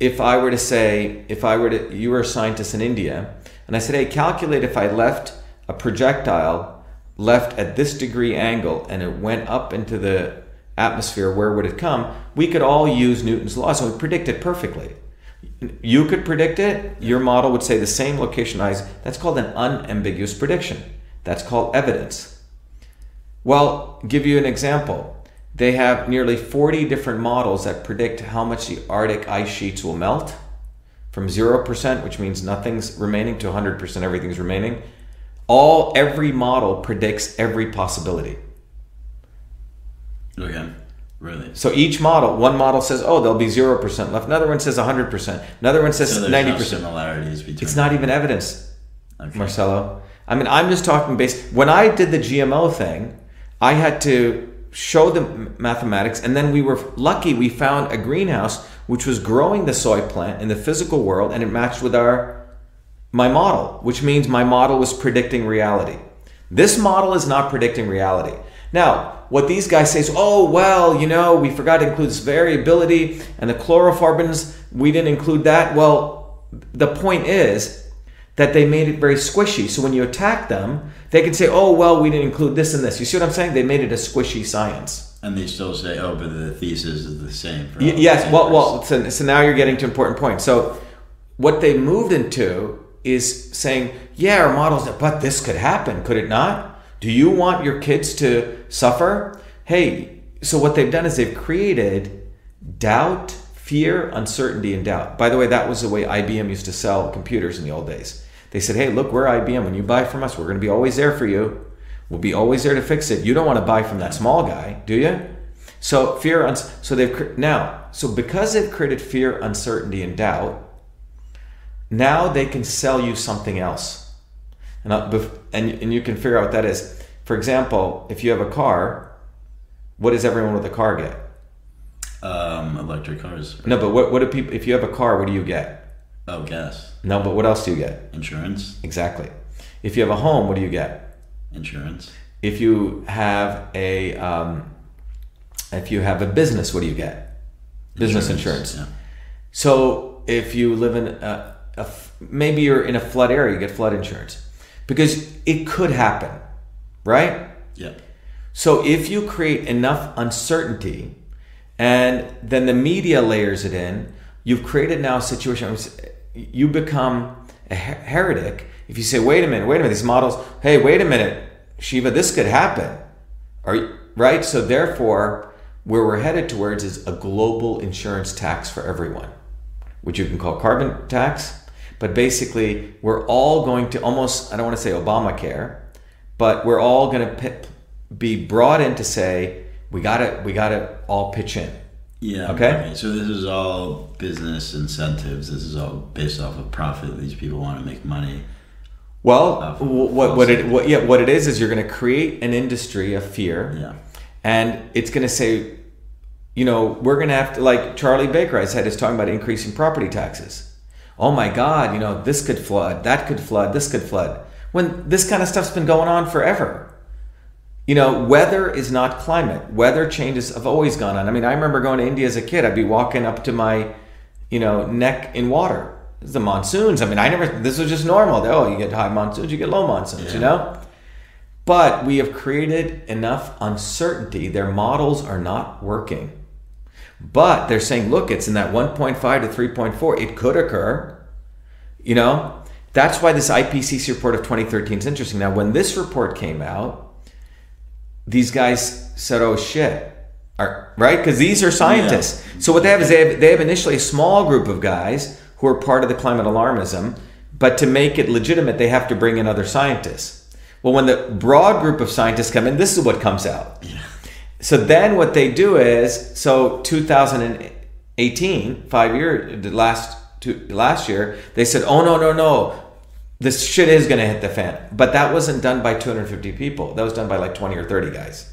if I were to say, if I were to, you were a scientist in India, and I said, hey, calculate if I left a projectile left at this degree angle and it went up into the atmosphere, where would it come? We could all use Newton's law, so we predict it perfectly. You could predict it, your model would say the same location eyes. That's called an unambiguous prediction. That's called evidence. Well, give you an example. They have nearly 40 different models that predict how much the Arctic ice sheets will melt from 0%, which means nothing's remaining, to 100%, everything's remaining. All every model predicts every possibility. Okay. Really? So each model, one model says, "Oh, there'll be zero percent left." Another one says hundred percent. Another one says So there's ninety no percent. similarities between. It's not even evidence, Okay. Marcelo. I mean, I'm just talking based. When I did the GMO thing, I had to show the mathematics, and then we were lucky. We found a greenhouse which was growing the soy plant in the physical world, and it matched with our my model, which means my model was predicting reality. This model is not predicting reality. Now, what these guys say is, oh, well, you know, we forgot to include this variability and the chlorofluorocarbons, we didn't include that. Well, the point is that they made it very squishy. So when you attack them, they can say, oh, well, we didn't include this and this. You see what I'm saying? They made it a squishy science. And they still say, oh, but the thesis is the same. For Y- all the yes, well, well so, so now you're getting to important point. So what they moved into is saying, yeah, our models, but this could happen, could it not? Do you want your kids to suffer? Hey, so what they've done is they've created doubt, fear, uncertainty, and doubt. By the way, that was the way IBM used to sell computers in the old days. They said, hey, look, we're IBM. When you buy from us, we're going to be always there for you. We'll be always there to fix it. You don't want to buy from that small guy, do you? So fear, uns- so they've now, so because they've created fear, uncertainty, and doubt, now they can sell you something else, and uh, bef- and and you can figure out what that is. For example, if you have a car, what does everyone with a car get? Um, electric cars. No, but what what do people? If you have a car, what do you get? Oh, gas. No, but what else do you get? Insurance. Exactly. If you have a home, what do you get? Insurance. If you have a um, if you have a business, what do you get? Business insurance. Yeah. So if you live in a, maybe you're in a flood area, you get flood insurance because it could happen, right? Yeah. So if you create enough uncertainty and then the media layers it in, you've created now a situation you become a her- heretic if you say, wait a minute, wait a minute, these models, hey, wait a minute, Shiva, this could happen. Are you, right? So therefore, where we're headed towards is a global insurance tax for everyone, which you can call carbon tax. But basically, we're all going to almost, I don't want to say Obamacare, but we're all going to be brought in to say, we gotta, we gotta all pitch in. Yeah. Okay. So this is all business incentives. This is all based off of profit. These people want to make money. Well, Of what what it what yeah what it is is you're going to create an industry of fear, Yeah. and it's going to say, you know, we're going to have to like Charlie Baker I said is talking about increasing property taxes. Oh my God, you know this could flood, that could flood, this could flood. When this kind of stuff's been going on forever. You know, weather is not climate. Weather changes have always gone on. I mean, I remember going to India as a kid. I'd be walking up to my, you know, neck in water. It's the monsoons. I mean, I never. This was just normal. Oh, you get high monsoons, you get low monsoons. You know. But we have created enough uncertainty. Their models are not working. But they're saying, look, it's in that 1.5 to 3.4. It could occur. You know, that's why this IPCC report of 2013 is interesting. Now, when this report came out, these guys said, "Oh shit." Are, right? Because these are scientists. So what they have is they have, they have initially a small group of guys who are part of the climate alarmism, but to make it legitimate, they have to bring in other scientists. Well, when the broad group of scientists come in, this is what comes out. So then what they do is, so 2018, five years, the last two, last year, they said, oh no, no, no, this shit is going to hit the fan. But that wasn't done by 250 people. That was done by like 20 or 30 guys.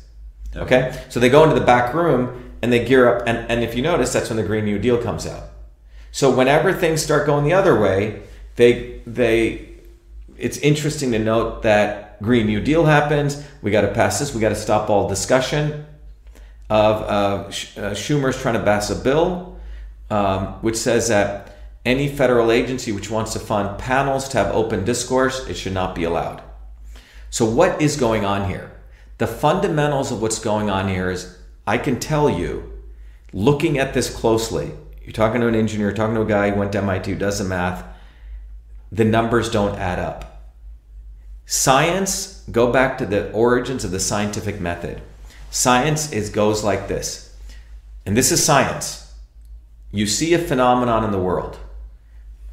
Okay? So they go into the back room and they gear up. And, and if you notice, that's when the Green New Deal comes out. So whenever things start going the other way, they, they, it's interesting to note that Green New Deal happens. We got to pass this. We got to stop all discussion of uh, uh, Schumer's trying to pass a bill um, which says that any federal agency which wants to fund panels to have open discourse, it should not be allowed. So, what is going on here? The fundamentals of what's going on here is I can tell you, looking at this closely, you're talking to an engineer, you're talking to a guy who went to MIT, who does the math, the numbers don't add up. Science, go back to the origins of the scientific method. Science is goes like this. And this is science. You see a phenomenon in the world.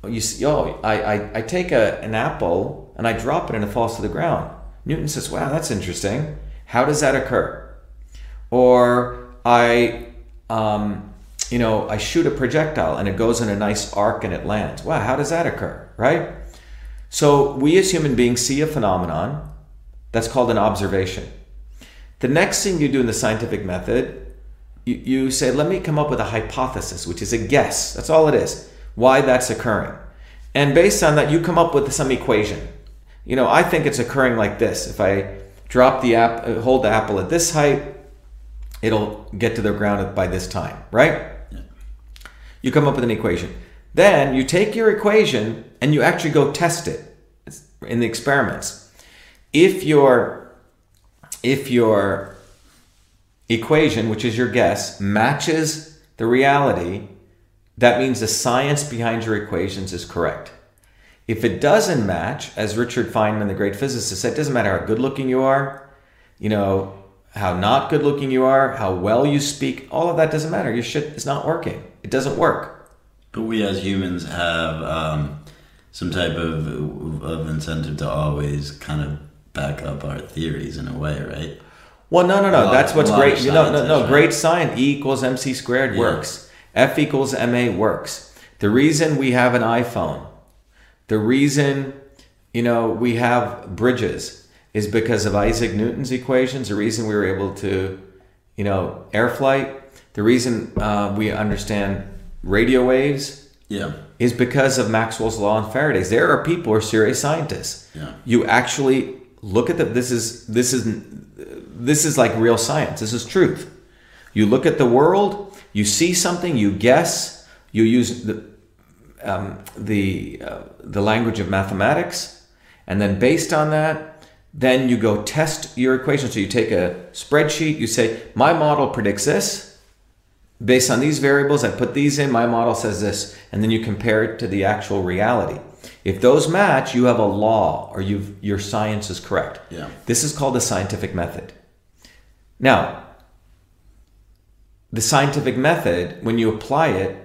You see, oh, I, I, I take a, an apple and I drop it and it falls to the ground. Newton says, wow, that's interesting. How does that occur? Or I, um, you know, I shoot a projectile and it goes in a nice arc and it lands. Wow, how does that occur? Right? So we as human beings see a phenomenon that's called an observation. The next thing you do in the scientific method, you, you say, let me come up with a hypothesis, which is a guess. That's all it is. Why that's occurring. And based on that, you come up with some equation. You know, I think it's occurring like this. If I drop the app, uh, hold the apple at this height, it'll get to the ground by this time, right? Yeah. You come up with an equation. Then you take your equation and you actually go test it in the experiments. If your if your equation, which is your guess, matches the reality, that means the science behind your equations is correct. If it doesn't match, as Richard Feynman, the great physicist, said, it doesn't matter how good looking you are, you know, how not good looking you are, how well you speak, all of that doesn't matter. Your shit is not working. It doesn't work. But we as humans have um, some type of, of incentive to always kind of back up our theories in a way, right? Well, no, no, no. That's what's great. You know, no, no. Right? Great science. E equals mc squared yeah. works. F equals ma works. The reason we have an iPhone, the reason you know we have bridges, is because of Isaac Newton's equations. The reason we were able to, you know, air flight. The reason uh, we understand radio waves. Yeah. Is because of Maxwell's law and Faraday's. There are people who are serious scientists. Yeah. You actually look at the. This is this is this is like real science. This is truth. You look at the world. You see something. You guess. You use the um, the uh, the language of mathematics, and then based on that, then you go test your equation. So you take a spreadsheet, you say, my model predicts this. Based on these variables, I put these in, my model says this. And then you compare it to the actual reality. If those match, you have a law or you've, your science is correct. Yeah. This is called the scientific method. Now, the scientific method, when you apply it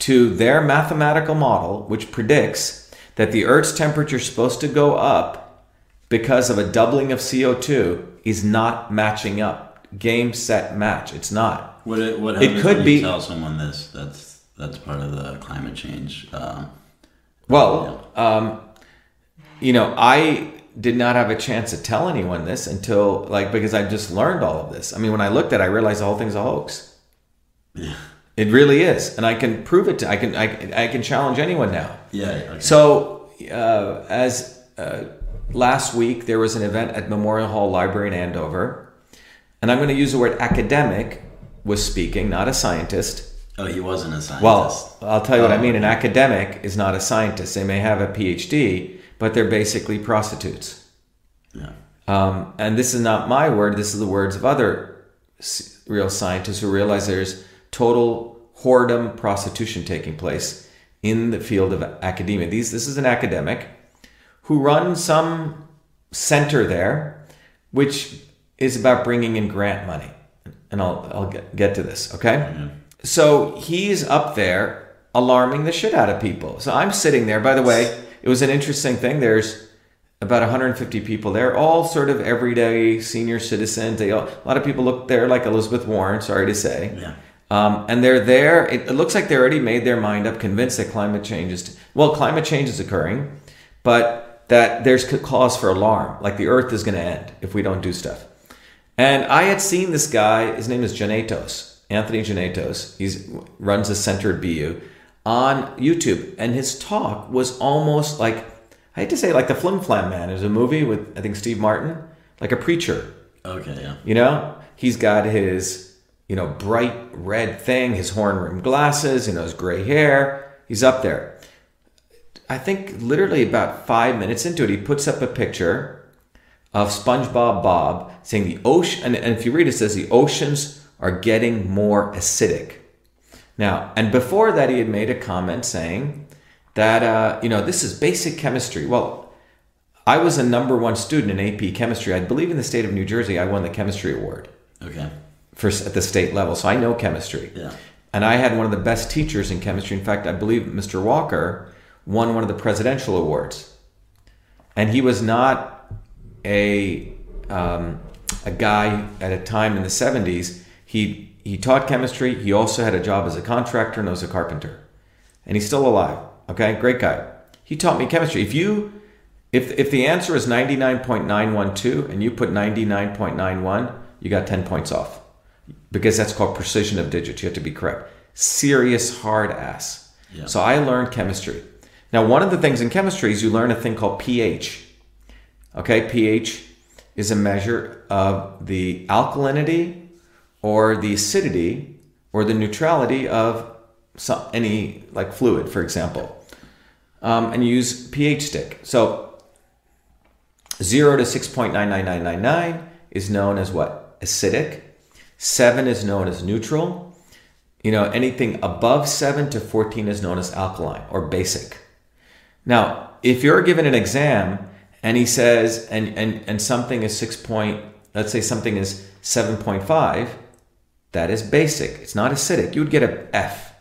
to their mathematical model, which predicts that the Earth's temperature is supposed to go up because of a doubling of CO2 is not matching up. Game, set, match. It's not. What it, what it could be. tell someone this that's that's part of the climate change. Um, well, um, you know, I did not have a chance to tell anyone this until like because I just learned all of this. I mean, when I looked at, it, I realized the whole thing's a hoax. It really is, and I can prove it. To, I can I, I can challenge anyone now. Yeah. Okay. So uh, as uh, last week there was an event at Memorial Hall Library in Andover, and I'm going to use the word academic was speaking, not a scientist. Oh, he wasn't a scientist. Well, I'll tell you oh, what I mean. An academic is not a scientist. They may have a PhD, but they're basically prostitutes. Yeah. Um, and this is not my word. This is the words of other real scientists who realize there's total whoredom prostitution taking place in the field of academia. These, this is an academic who runs some center there, which is about bringing in grant money. And I'll, I'll get, get to this, okay? Mm-hmm. So he's up there alarming the shit out of people. So I'm sitting there. By the way, it was an interesting thing. There's about 150 people there, all sort of everyday senior citizens. They all, a lot of people look there like Elizabeth Warren. Sorry to say. Yeah. Um, and they're there. It, it, looks like they already made their mind up, convinced that climate change is well, climate change is occurring, but that there's cause for alarm, like the earth is going to end if we don't do stuff. And I had seen this guy, his name is Janetos, Anthony Janetos. He runs a center at BU on YouTube. And his talk was almost like, I hate to say like the Flim Flam Man. There's a movie with, I think, Steve Martin, like a preacher. Okay, yeah. You know, he's got his, you know, bright red thing, his horn rimmed glasses, you know, his gray hair. He's up there. I think literally about five minutes into it, he puts up a picture of SpongeBob Bob saying the ocean, and, and if you read it, it says the oceans are getting more acidic. Now, and before that, he had made a comment saying that, uh, you know, this is basic chemistry. Well, I was a number one student in AP chemistry. I believe in the state of New Jersey, I won the chemistry award. Okay. For at the state level. So I know chemistry. Yeah. And I had one of the best teachers in chemistry. In fact, I believe Mr. Walker won one of the presidential awards. And he was not a um, a guy at a time in the 70s. He he taught chemistry. He also had a job as a contractor and was a carpenter. And he's still alive. Okay, great guy. He taught me chemistry. If you if if the answer is 99.912 and you put 99.91, you got 10 points off. Because that's called precision of digits. You have to be correct. Serious hard ass. Yeah. So I learned chemistry. Now, one of the things in chemistry is you learn a thing called pH. Okay, pH is a measure of the alkalinity or the acidity or the neutrality of some, any like fluid, for example. Um, and you use pH stick. So 0 to 6.99999 is known as what? Acidic. 7 is known as neutral. You know, anything above 7 to 14 is known as alkaline or basic. Now, if you're given an exam and he says, and, and, and something is 6 point, let's say something is 7.5, that is basic. It's not acidic. You would get a F.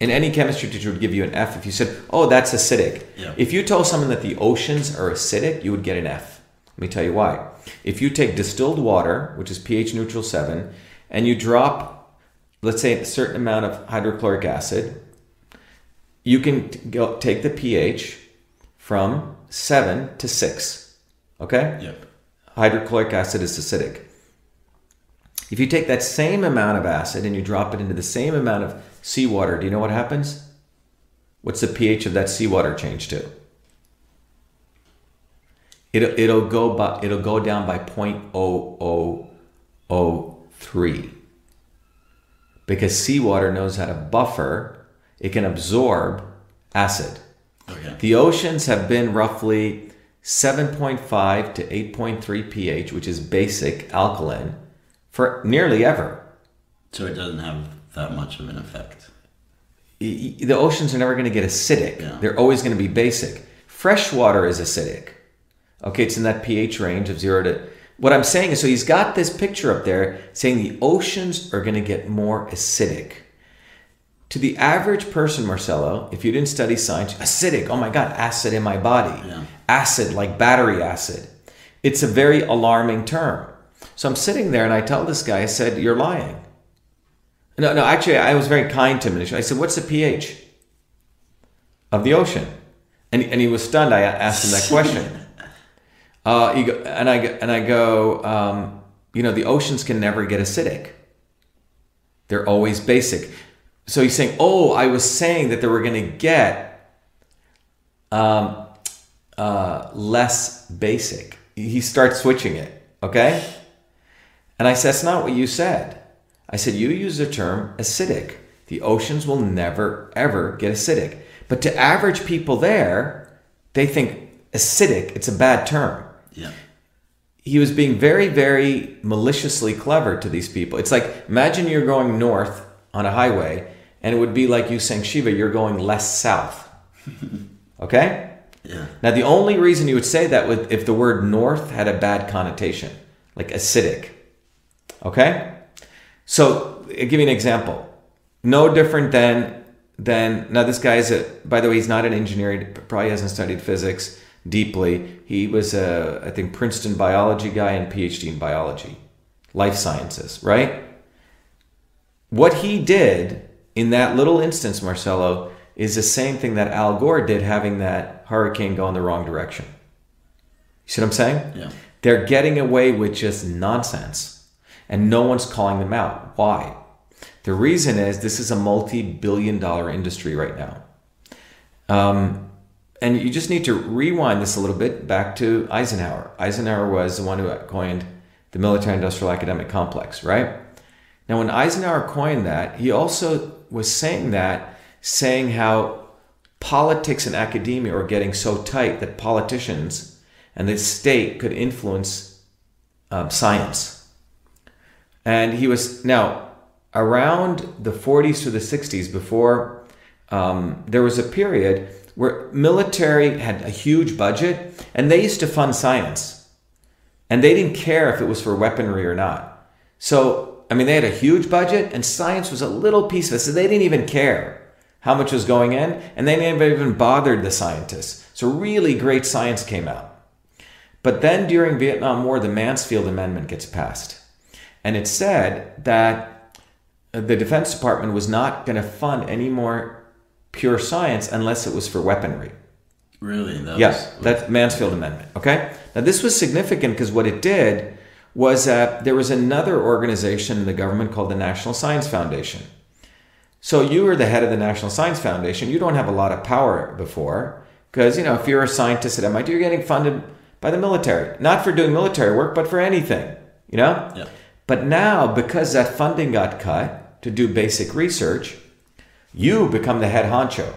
And any chemistry teacher would give you an F if you said, oh, that's acidic. Yeah. If you told someone that the oceans are acidic, you would get an F. Let me tell you why. If you take distilled water, which is pH neutral 7, and you drop, let's say, a certain amount of hydrochloric acid, you can go take the pH from 7 to 6. Okay? Yep. Hydrochloric acid is acidic. If you take that same amount of acid and you drop it into the same amount of seawater, do you know what happens? What's the pH of that seawater change to? It'll, it'll go by it'll go down by 0.0003 because seawater knows how to buffer it can absorb acid Okay. the oceans have been roughly 7.5 to 8.3 pH, which is basic alkaline, for nearly ever. So it doesn't have that much of an effect. The oceans are never going to get acidic. Yeah. They're always going to be basic. Fresh water is acidic. Okay, it's in that pH range of zero to. What I'm saying is, so he's got this picture up there saying the oceans are going to get more acidic. To the average person, Marcelo, if you didn't study science, acidic, oh my God, acid in my body. Yeah. Acid, like battery acid. It's a very alarming term. So I'm sitting there and I tell this guy, I said, You're lying. No, no, actually, I was very kind to him. I said, What's the pH of the ocean? And, and he was stunned. I asked him that question. [laughs] Uh, go, and I go- and I go, um, you know, the oceans can never get acidic. They're always basic. So he's saying, oh, I was saying that they were going to get um, uh, less basic. He starts switching it, okay? And I said, that's not what you said. I said, you use the term acidic. The oceans will never, ever get acidic. But to average people there, they think acidic, it's a bad term Yeah. he was being very, very maliciously clever to these people. It's like imagine you're going north on a highway, and it would be like you saying, Shiva, you're going less south. [laughs] Okay? Yeah. Now, the only reason you would say that would if the word north had a bad connotation, like acidic. Okay? So, I'll give you an example. No different than than now. This guy is a. By the way, he's not an engineer. He probably hasn't studied physics deeply. He was a, I think, Princeton biology guy and PhD in biology, life sciences. Right? What he did in that little instance, Marcelo, is the same thing that Al Gore did, having that hurricane go in the wrong direction. You see what I'm saying? Yeah. They're getting away with just nonsense, and no one's calling them out. Why? The reason is this is a multi billion dollar industry right now. Um, and you just need to rewind this a little bit back to Eisenhower. Eisenhower was the one who coined the military industrial academic complex, right? Now, when Eisenhower coined that, he also was saying that, saying how politics and academia are getting so tight that politicians and the state could influence um, science. And he was now around the 40s to the 60s before um, there was a period where military had a huge budget and they used to fund science and they didn't care if it was for weaponry or not So, I mean, they had a huge budget and science was a little piece of it. So they didn't even care how much was going in and they never even bothered the scientists. So, really great science came out. But then during Vietnam War, the Mansfield Amendment gets passed. And it said that the Defense Department was not going to fund any more pure science unless it was for weaponry. Really? That Yes, that's Mansfield Amendment. Okay. Now this was significant because what it did was that there was another organization in the government called the National Science Foundation. So you were the head of the National Science Foundation. You don't have a lot of power before because you know if you're a scientist at MIT, you're getting funded by the military, not for doing military work, but for anything. You know. Yeah. But now, because that funding got cut to do basic research, you become the head honcho.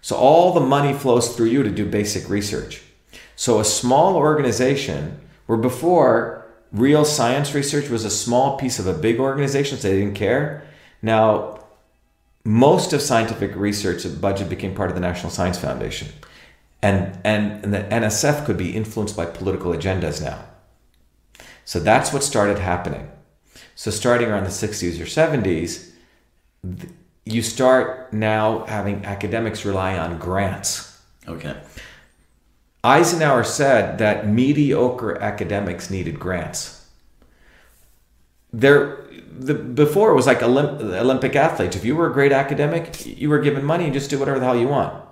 So all the money flows through you to do basic research. So a small organization, where before real science research was a small piece of a big organization, so they didn't care. Now, most of scientific research budget became part of the National Science Foundation. And, and, and the NSF could be influenced by political agendas now. So that's what started happening. So starting around the 60s or 70s, th- you start now having academics rely on grants. Okay. Eisenhower said that mediocre academics needed grants. There, the, before it was like Olymp, Olympic athletes. If you were a great academic, you were given money and just do whatever the hell you want.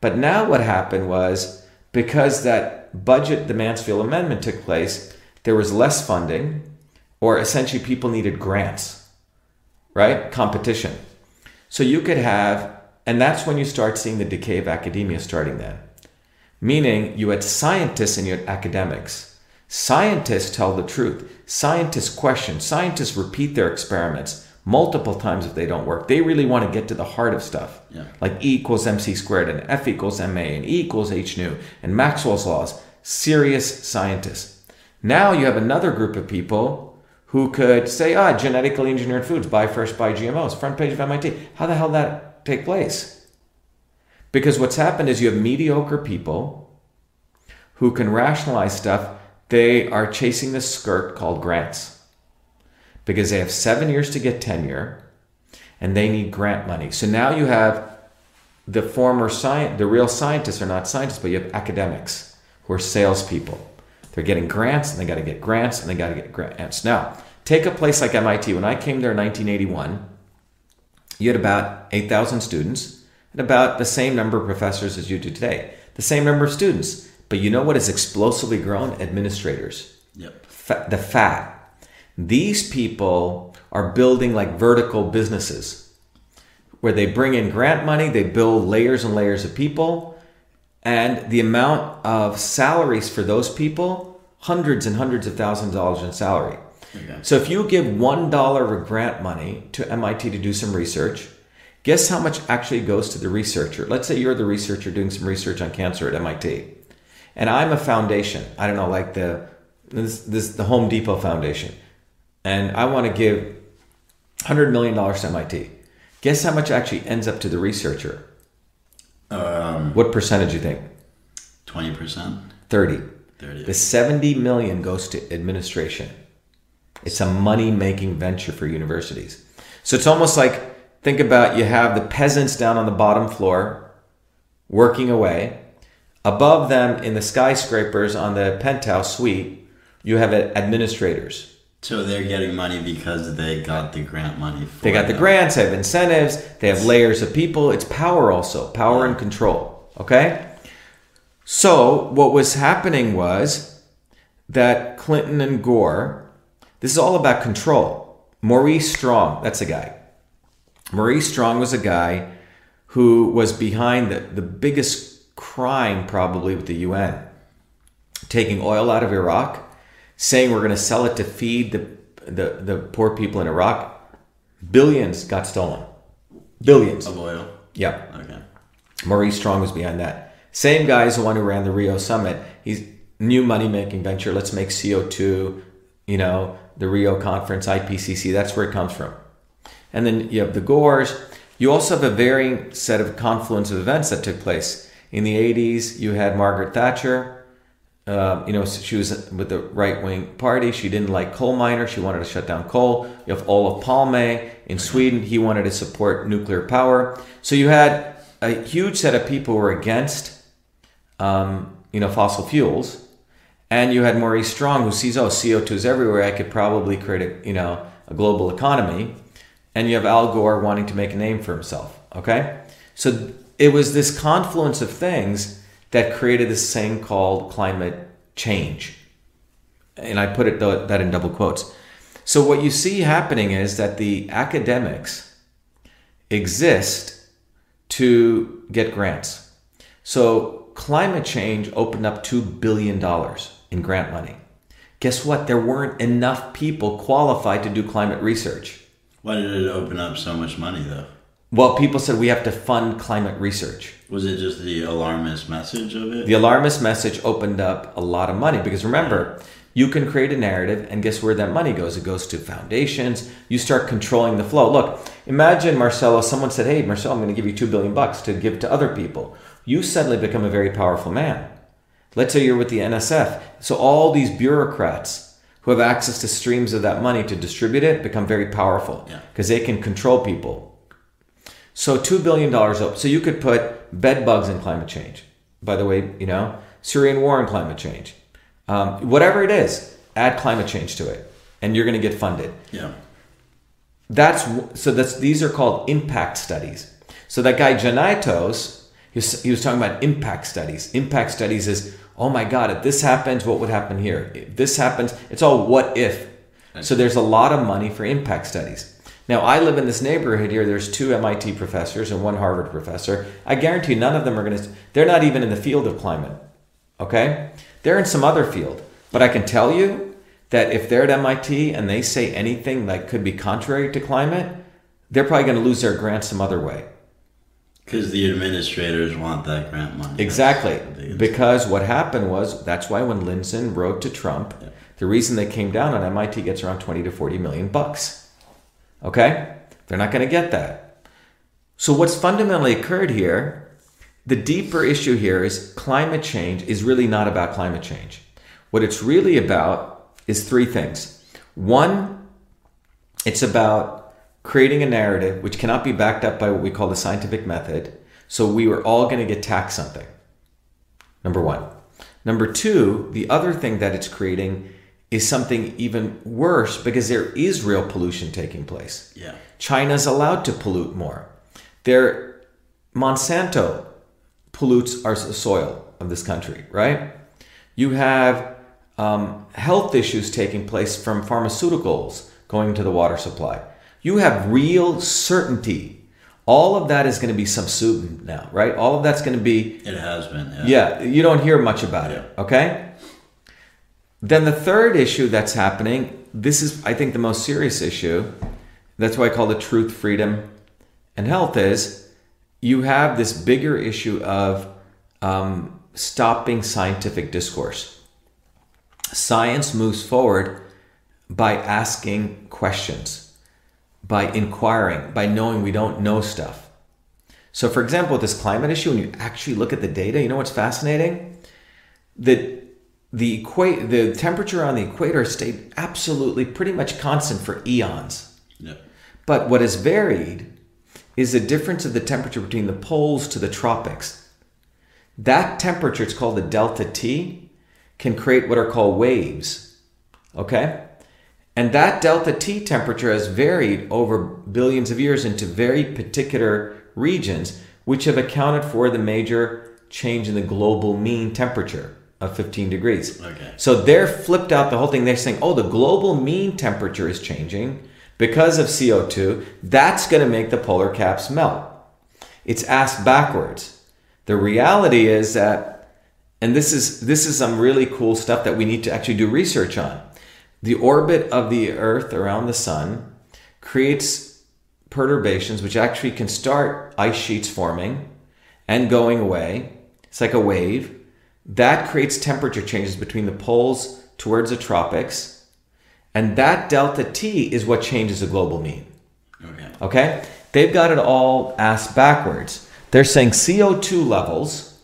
But now what happened was because that budget, the Mansfield Amendment took place, there was less funding, or essentially people needed grants, right? Competition. So you could have, and that's when you start seeing the decay of academia starting then. Meaning you had scientists and you had academics. Scientists tell the truth. Scientists question. Scientists repeat their experiments multiple times if they don't work. They really want to get to the heart of stuff. Yeah. Like E equals MC squared and F equals MA and E equals H nu and Maxwell's laws. Serious scientists. Now you have another group of people who could say, ah, genetically engineered foods, buy fresh, buy GMOs, front page of MIT. How the hell that take place? Because what's happened is you have mediocre people who can rationalize stuff. They are chasing this skirt called grants because they have seven years to get tenure and they need grant money. So now you have the former science, the real scientists are not scientists, but you have academics who are salespeople. They're getting grants and they got to get grants and they got to get grants. Now, take a place like MIT. When I came there in 1981, you had about 8,000 students and about the same number of professors as you do today. The same number of students. But you know what has explosively grown? Administrators. Yep. Fa- the fat. These people are building like vertical businesses where they bring in grant money, they build layers and layers of people, and the amount of salaries for those people, hundreds and hundreds of thousands of dollars in salary. Okay. So if you give one dollar of grant money to MIT to do some research, guess how much actually goes to the researcher? Let's say you're the researcher doing some research on cancer at MIT, and I'm a foundation. I don't know, like the this, this the Home Depot Foundation, and I want to give hundred million dollars to MIT. Guess how much actually ends up to the researcher? Um, What percentage do you think? twenty percent, Thirty. The 70 million goes to administration. It's a money making venture for universities. So it's almost like think about you have the peasants down on the bottom floor working away. Above them in the skyscrapers on the penthouse suite, you have administrators. So they're getting money because they got the grant money. For They got the grants, they have incentives, they have layers of people. It's power also, power and control. Okay? So, what was happening was that Clinton and Gore, this is all about control. Maurice Strong, that's a guy. Maurice Strong was a guy who was behind the, the biggest crime probably with the UN, taking oil out of Iraq, saying we're going to sell it to feed the, the, the poor people in Iraq. Billions got stolen. Billions. of oil. Yeah. Okay. Maurice Strong was behind that. Same guy is the one who ran the Rio Summit. He's new money making venture. Let's make CO2, you know, the Rio conference, IPCC. That's where it comes from. And then you have the Gores. You also have a varying set of confluence of events that took place. In the 80s, you had Margaret Thatcher uh, you know, she was with the right wing party. She didn't like coal miners. She wanted to shut down coal. You have Olof Palme in Sweden. He wanted to support nuclear power. So you had a huge set of people who were against, um, you know, fossil fuels. And you had Maurice Strong who sees, oh, CO2 is everywhere. I could probably create a, you know, a global economy. And you have Al Gore wanting to make a name for himself. Okay? So it was this confluence of things that created this thing called climate change. And I put it that in double quotes. So what you see happening is that the academics exist to get grants. So climate change opened up $2 billion in grant money. Guess what? There weren't enough people qualified to do climate research. Why did it open up so much money though? Well, people said we have to fund climate research. Was it just the alarmist message of it? The alarmist message opened up a lot of money because remember, you can create a narrative and guess where that money goes? It goes to foundations. You start controlling the flow. Look, imagine Marcelo, someone said, Hey, Marcelo, I'm going to give you 2 billion bucks to give to other people. You suddenly become a very powerful man. Let's say you're with the NSF. So all these bureaucrats who have access to streams of that money to distribute it become very powerful because yeah. they can control people so $2 billion up. So you could put bed bugs in climate change. By the way, you know, Syrian war and climate change. Um, whatever it is, add climate change to it. And you're going to get funded. Yeah. That's so that's these are called impact studies. So that guy Janetos, he was, he was talking about impact studies. Impact studies is, oh my God, if this happens, what would happen here? If this happens, it's all what if. So there's a lot of money for impact studies. Now, I live in this neighborhood here. There's two MIT professors and one Harvard professor. I guarantee none of them are going to, they're not even in the field of climate. Okay? They're in some other field. But I can tell you that if they're at MIT and they say anything that could be contrary to climate, they're probably going to lose their grant some other way. Because the administrators want that grant money. Exactly. Because what happened was that's why when Lindzen wrote to Trump, yeah. the reason they came down on MIT gets around 20 to 40 million bucks Okay? They're not going to get that. So, what's fundamentally occurred here, the deeper issue here is climate change is really not about climate change. What it's really about is three things. One, it's about creating a narrative which cannot be backed up by what we call the scientific method. So, we were all going to get taxed something. Number one. Number two, the other thing that it's creating is something even worse because there is real pollution taking place. Yeah. China's allowed to pollute more. There Monsanto pollutes our soil of this country, right? You have um, health issues taking place from pharmaceuticals going to the water supply. You have real certainty. All of that is going to be subsumed now, right? All of that's going to be. It has been. Yeah. yeah you don't hear much about yeah. it, okay? Then the third issue that's happening, this is, I think, the most serious issue. That's why I call it truth, freedom, and health is you have this bigger issue of um, stopping scientific discourse. Science moves forward by asking questions, by inquiring, by knowing we don't know stuff. So, for example, with this climate issue, when you actually look at the data, you know what's fascinating? That the equa- the temperature on the equator stayed absolutely pretty much constant for eons. Yeah. But what has varied is the difference of the temperature between the poles to the tropics. That temperature, it's called the delta T, can create what are called waves. Okay? And that delta T temperature has varied over billions of years into very particular regions, which have accounted for the major change in the global mean temperature of 15 degrees. Okay. So they're flipped out the whole thing. They're saying, oh, the global mean temperature is changing because of CO2. That's going to make the polar caps melt. It's asked backwards. The reality is that, and this is this is some really cool stuff that we need to actually do research on. The orbit of the Earth around the sun creates perturbations which actually can start ice sheets forming and going away. It's like a wave that creates temperature changes between the poles towards the tropics. And that delta T is what changes the global mean. Okay. Okay? They've got it all asked backwards. They're saying CO2 levels,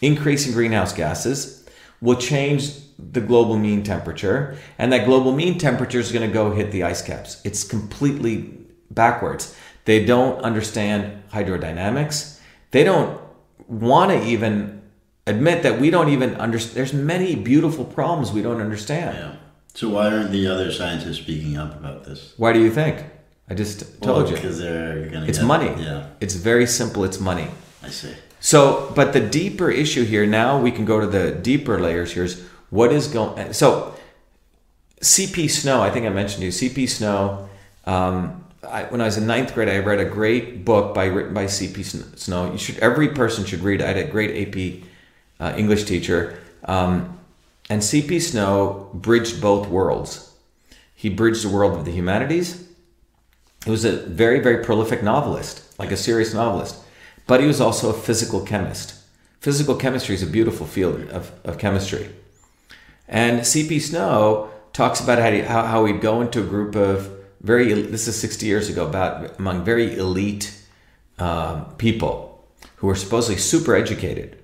increasing greenhouse gases, will change the global mean temperature, and that global mean temperature is going to go hit the ice caps. It's completely backwards. They don't understand hydrodynamics. They don't want to even admit that we don't even understand. There's many beautiful problems we don't understand. Yeah. So why aren't the other scientists speaking up about this? Why do you think? I just told Well, you. because they're gonna. It's get- money. Yeah, It's very simple. It's money. I see. So, but the deeper issue here, now we can go to the deeper layers here is what is going, so CP Snow, I think I mentioned to you, CP Snow, um, I, when I was in ninth grade, I read a great book by written by CP Snow. You should, every person should read. I had a great AP uh, English teacher. Um, and CP Snow bridged both worlds. He bridged the world of the humanities. He was a very, very prolific novelist, like a serious novelist. But he was also a physical chemist. Physical chemistry is a beautiful field of, of chemistry. And C.P. Snow talks about how, he, how, how he'd go into a group of very, this is 60 years ago, about among very elite um, people who were supposedly super educated,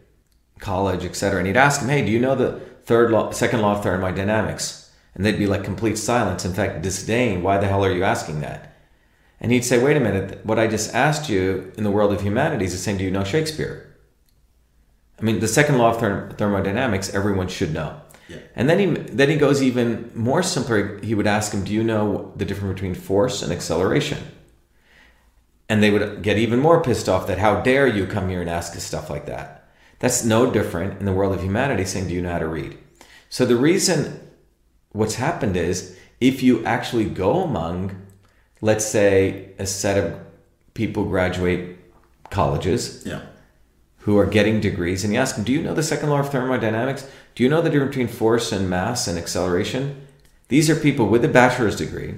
college, etc. And he'd ask them, hey, do you know the third law, second law of thermodynamics? And they'd be like complete silence. In fact, disdain. Why the hell are you asking that? And he'd say, wait a minute, what I just asked you in the world of humanities is saying, do you know Shakespeare? I mean, the second law of therm- thermodynamics, everyone should know. Yeah. And then he then he goes even more simpler. He would ask him, "Do you know the difference between force and acceleration?" And they would get even more pissed off that how dare you come here and ask us stuff like that. That's no different in the world of humanity saying, "Do you know how to read?" So the reason what's happened is if you actually go among, let's say, a set of people graduate colleges Yeah. Who are getting degrees and you ask them, Do you know the second law of thermodynamics? Do you know the difference between force and mass and acceleration? These are people with a bachelor's degree.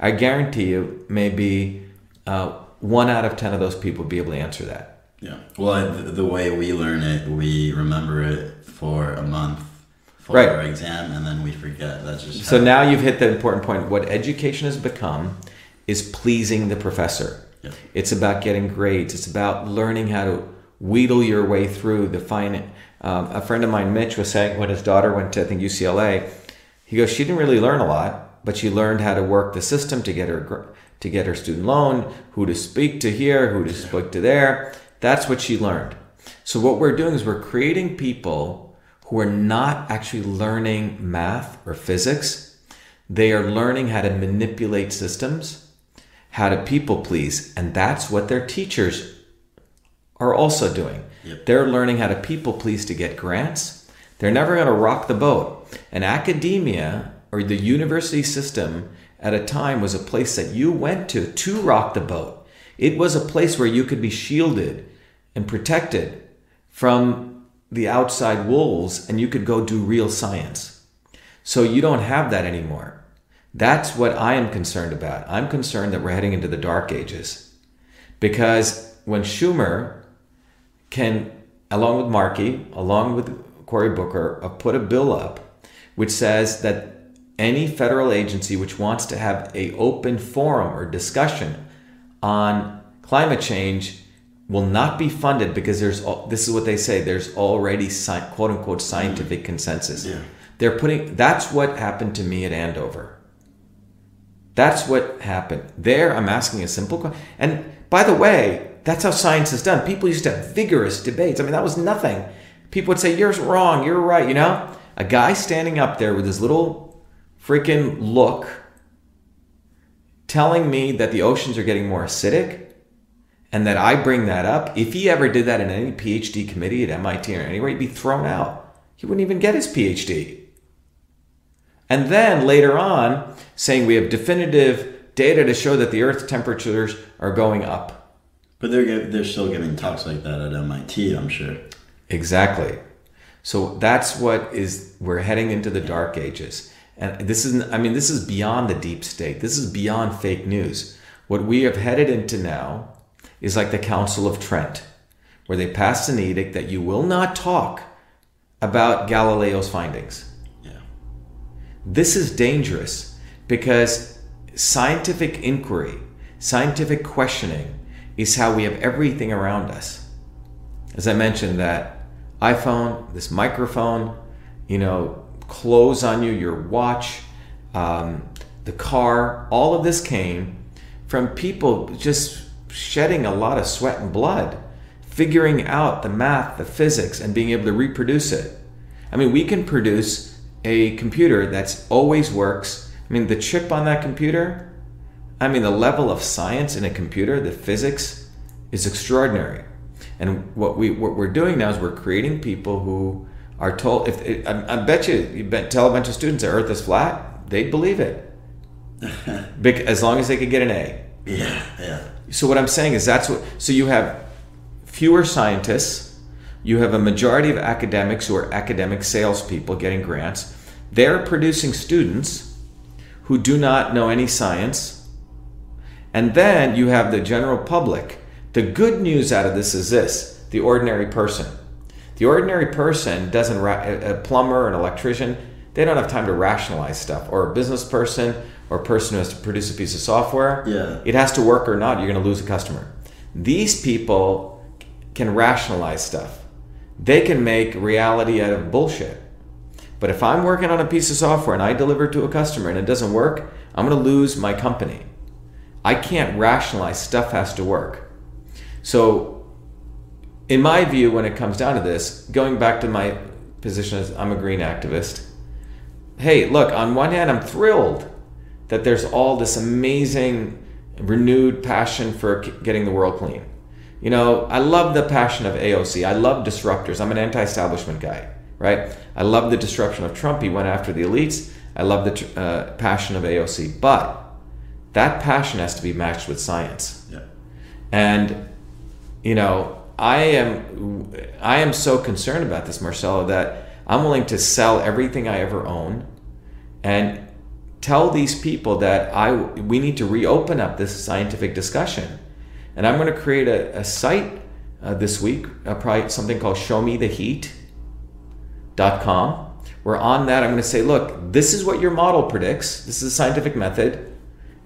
I guarantee you, maybe uh, one out of 10 of those people would be able to answer that. Yeah. Well, the, the way we learn it, we remember it for a month for Right. our exam, and then we forget. That's just So now you've hit the important point. What education has become is pleasing the professor. Yeah. It's about getting grades. It's about learning how to wheedle your way through the fine. Um, a friend of mine, Mitch, was saying when his daughter went to I think UCLA, he goes, she didn't really learn a lot, but she learned how to work the system to get her to get her student loan, who to speak to here, who to speak to there. That's what she learned. So what we're doing is we're creating people who are not actually learning math or physics. They are learning how to manipulate systems, how to people please, and that's what their teachers are also doing. Yep. They're learning how to people please to get grants. They're never going to rock the boat. And academia or the university system at a time was a place that you went to to rock the boat. It was a place where you could be shielded and protected from the outside wolves and you could go do real science. So you don't have that anymore. That's what I am concerned about. I'm concerned that we're heading into the dark ages. Because when Schumer can, along with Markey, along with Cory Booker, uh, put a bill up which says that any federal agency which wants to have a open forum or discussion on climate change will not be funded because there's this is what they say there's already quote unquote scientific consensus. Yeah. They're putting that's what happened to me at Andover. That's what happened. There I'm asking a simple question. And by the way, that's how science is done. People used to have vigorous debates. I mean, that was nothing. People would say, You're wrong, you're right, you know? A guy standing up there with his little freaking look telling me that the oceans are getting more acidic and that I bring that up. If he ever did that in any PhD committee at MIT or anywhere, he'd be thrown out. He wouldn't even get his PhD. And then later on, saying we have definitive data to show that the Earth's temperatures are going up. But they're they're still giving talks like that at MIT, I'm sure. Exactly. So that's what is we're heading into the dark ages. And this is I mean this is beyond the deep state. This is beyond fake news. What we have headed into now is like the Council of Trent, where they passed an edict that you will not talk about Galileo's findings. Yeah. This is dangerous because scientific inquiry, scientific questioning is how we have everything around us. As I mentioned, that iPhone, this microphone, you know, clothes on you, your watch, um, the car, all of this came from people just shedding a lot of sweat and blood, figuring out the math, the physics, and being able to reproduce it. I mean, we can produce a computer that's always works. I mean, the chip on that computer, I mean, the level of science in a computer, the physics, is extraordinary. And what we what we're doing now is we're creating people who are told if I, I bet you you bet, tell a bunch of students the Earth is flat, they'd believe it. [laughs] As long as they could get an A. Yeah, yeah. So what I'm saying is that's what. So you have fewer scientists. You have a majority of academics who are academic salespeople getting grants. They're producing students who do not know any science. And then you have the general public. The good news out of this is this the ordinary person. The ordinary person doesn't, ra- a plumber, an electrician, they don't have time to rationalize stuff. Or a business person or a person who has to produce a piece of software. Yeah. It has to work or not, you're going to lose a customer. These people can rationalize stuff. They can make reality out of bullshit. But if I'm working on a piece of software and I deliver it to a customer and it doesn't work, I'm going to lose my company. I can't rationalize stuff has to work. So, in my view, when it comes down to this, going back to my position as I'm a green activist, hey, look, on one hand, I'm thrilled that there's all this amazing renewed passion for getting the world clean. You know, I love the passion of AOC. I love disruptors. I'm an anti establishment guy, right? I love the disruption of Trump. He went after the elites. I love the uh, passion of AOC. But that passion has to be matched with science. Yeah. And, you know, I am I am so concerned about this, Marcelo, that I'm willing to sell everything I ever own and tell these people that I we need to reopen up this scientific discussion. And I'm going to create a, a site uh, this week, uh, probably something called showmetheheat.com. Where on that, I'm going to say, look, this is what your model predicts. This is a scientific method,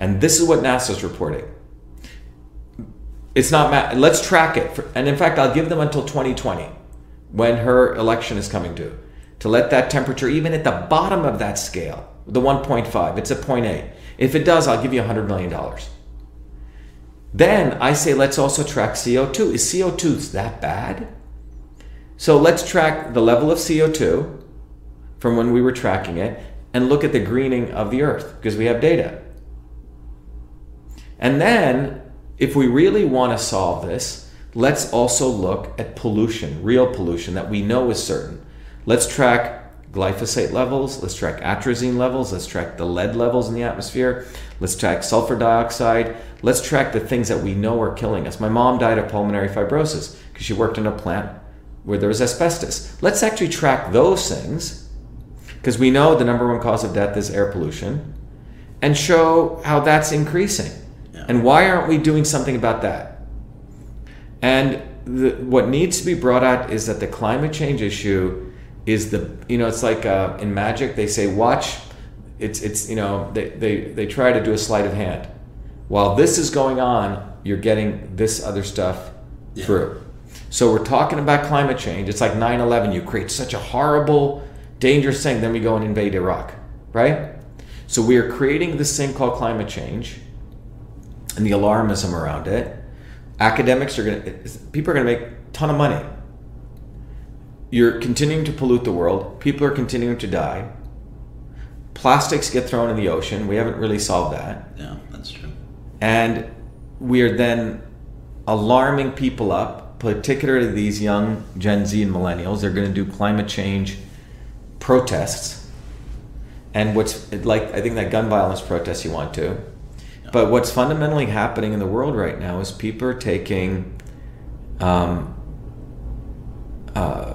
and this is what NASA's reporting. It's not. Ma- let's track it, for, and in fact, I'll give them until 2020, when her election is coming due, to let that temperature, even at the bottom of that scale, the 1.5. It's a 0.8. If it does, I'll give you $100 million. Then I say, let's also track CO2. Is CO2 that bad? So let's track the level of CO2 from when we were tracking it and look at the greening of the earth because we have data. And then, if we really want to solve this, let's also look at pollution, real pollution that we know is certain. Let's track glyphosate levels, let's track atrazine levels, let's track the lead levels in the atmosphere, let's track sulfur dioxide, let's track the things that we know are killing us. My mom died of pulmonary fibrosis because she worked in a plant where there was asbestos. Let's actually track those things because we know the number one cause of death is air pollution and show how that's increasing. Yeah. And why aren't we doing something about that? And the, what needs to be brought out is that the climate change issue is the you know it's like uh, in magic they say watch it's it's you know they, they they try to do a sleight of hand while this is going on you're getting this other stuff Yeah. through so we're talking about climate change it's like 9-11 you create such a horrible dangerous thing then we go and invade iraq right so we are creating this thing called climate change and the alarmism around it academics are going to people are going to make a ton of money you're continuing to pollute the world. People are continuing to die. Plastics get thrown in the ocean. We haven't really solved that. Yeah, that's true. And we are then alarming people up, particularly these young Gen Z and millennials. They're going to do climate change protests. And what's like, I think that gun violence protest you want to. But what's fundamentally happening in the world right now is people are taking um, uh,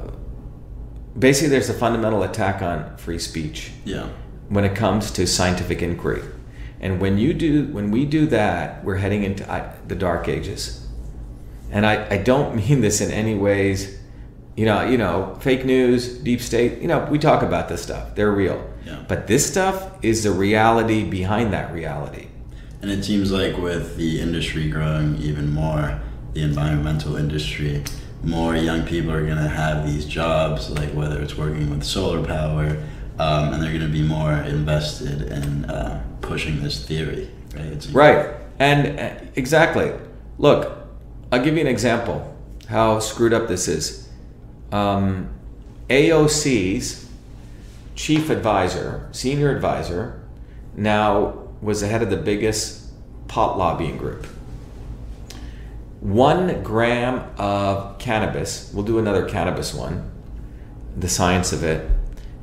basically there's a fundamental attack on free speech Yeah. when it comes to scientific inquiry. And when you do when we do that we're heading into I, the dark ages. And I, I don't [laughs] mean this in any ways you know you know fake news deep state you know we talk about this stuff. They're real. Yeah. but this stuff is the reality behind that reality And it seems like with the industry growing even more, the environmental industry, more young people are going to have these jobs, like whether it's working with solar power, um, and they're going to be more invested in uh, pushing this theory, right? Right. And uh, exactly. Look, I'll give you an example how screwed up this is. Um, AOC's chief advisor, senior advisor, now was the head of the biggest pot lobbying group. One gram of cannabis, we'll do another cannabis one, the science of it.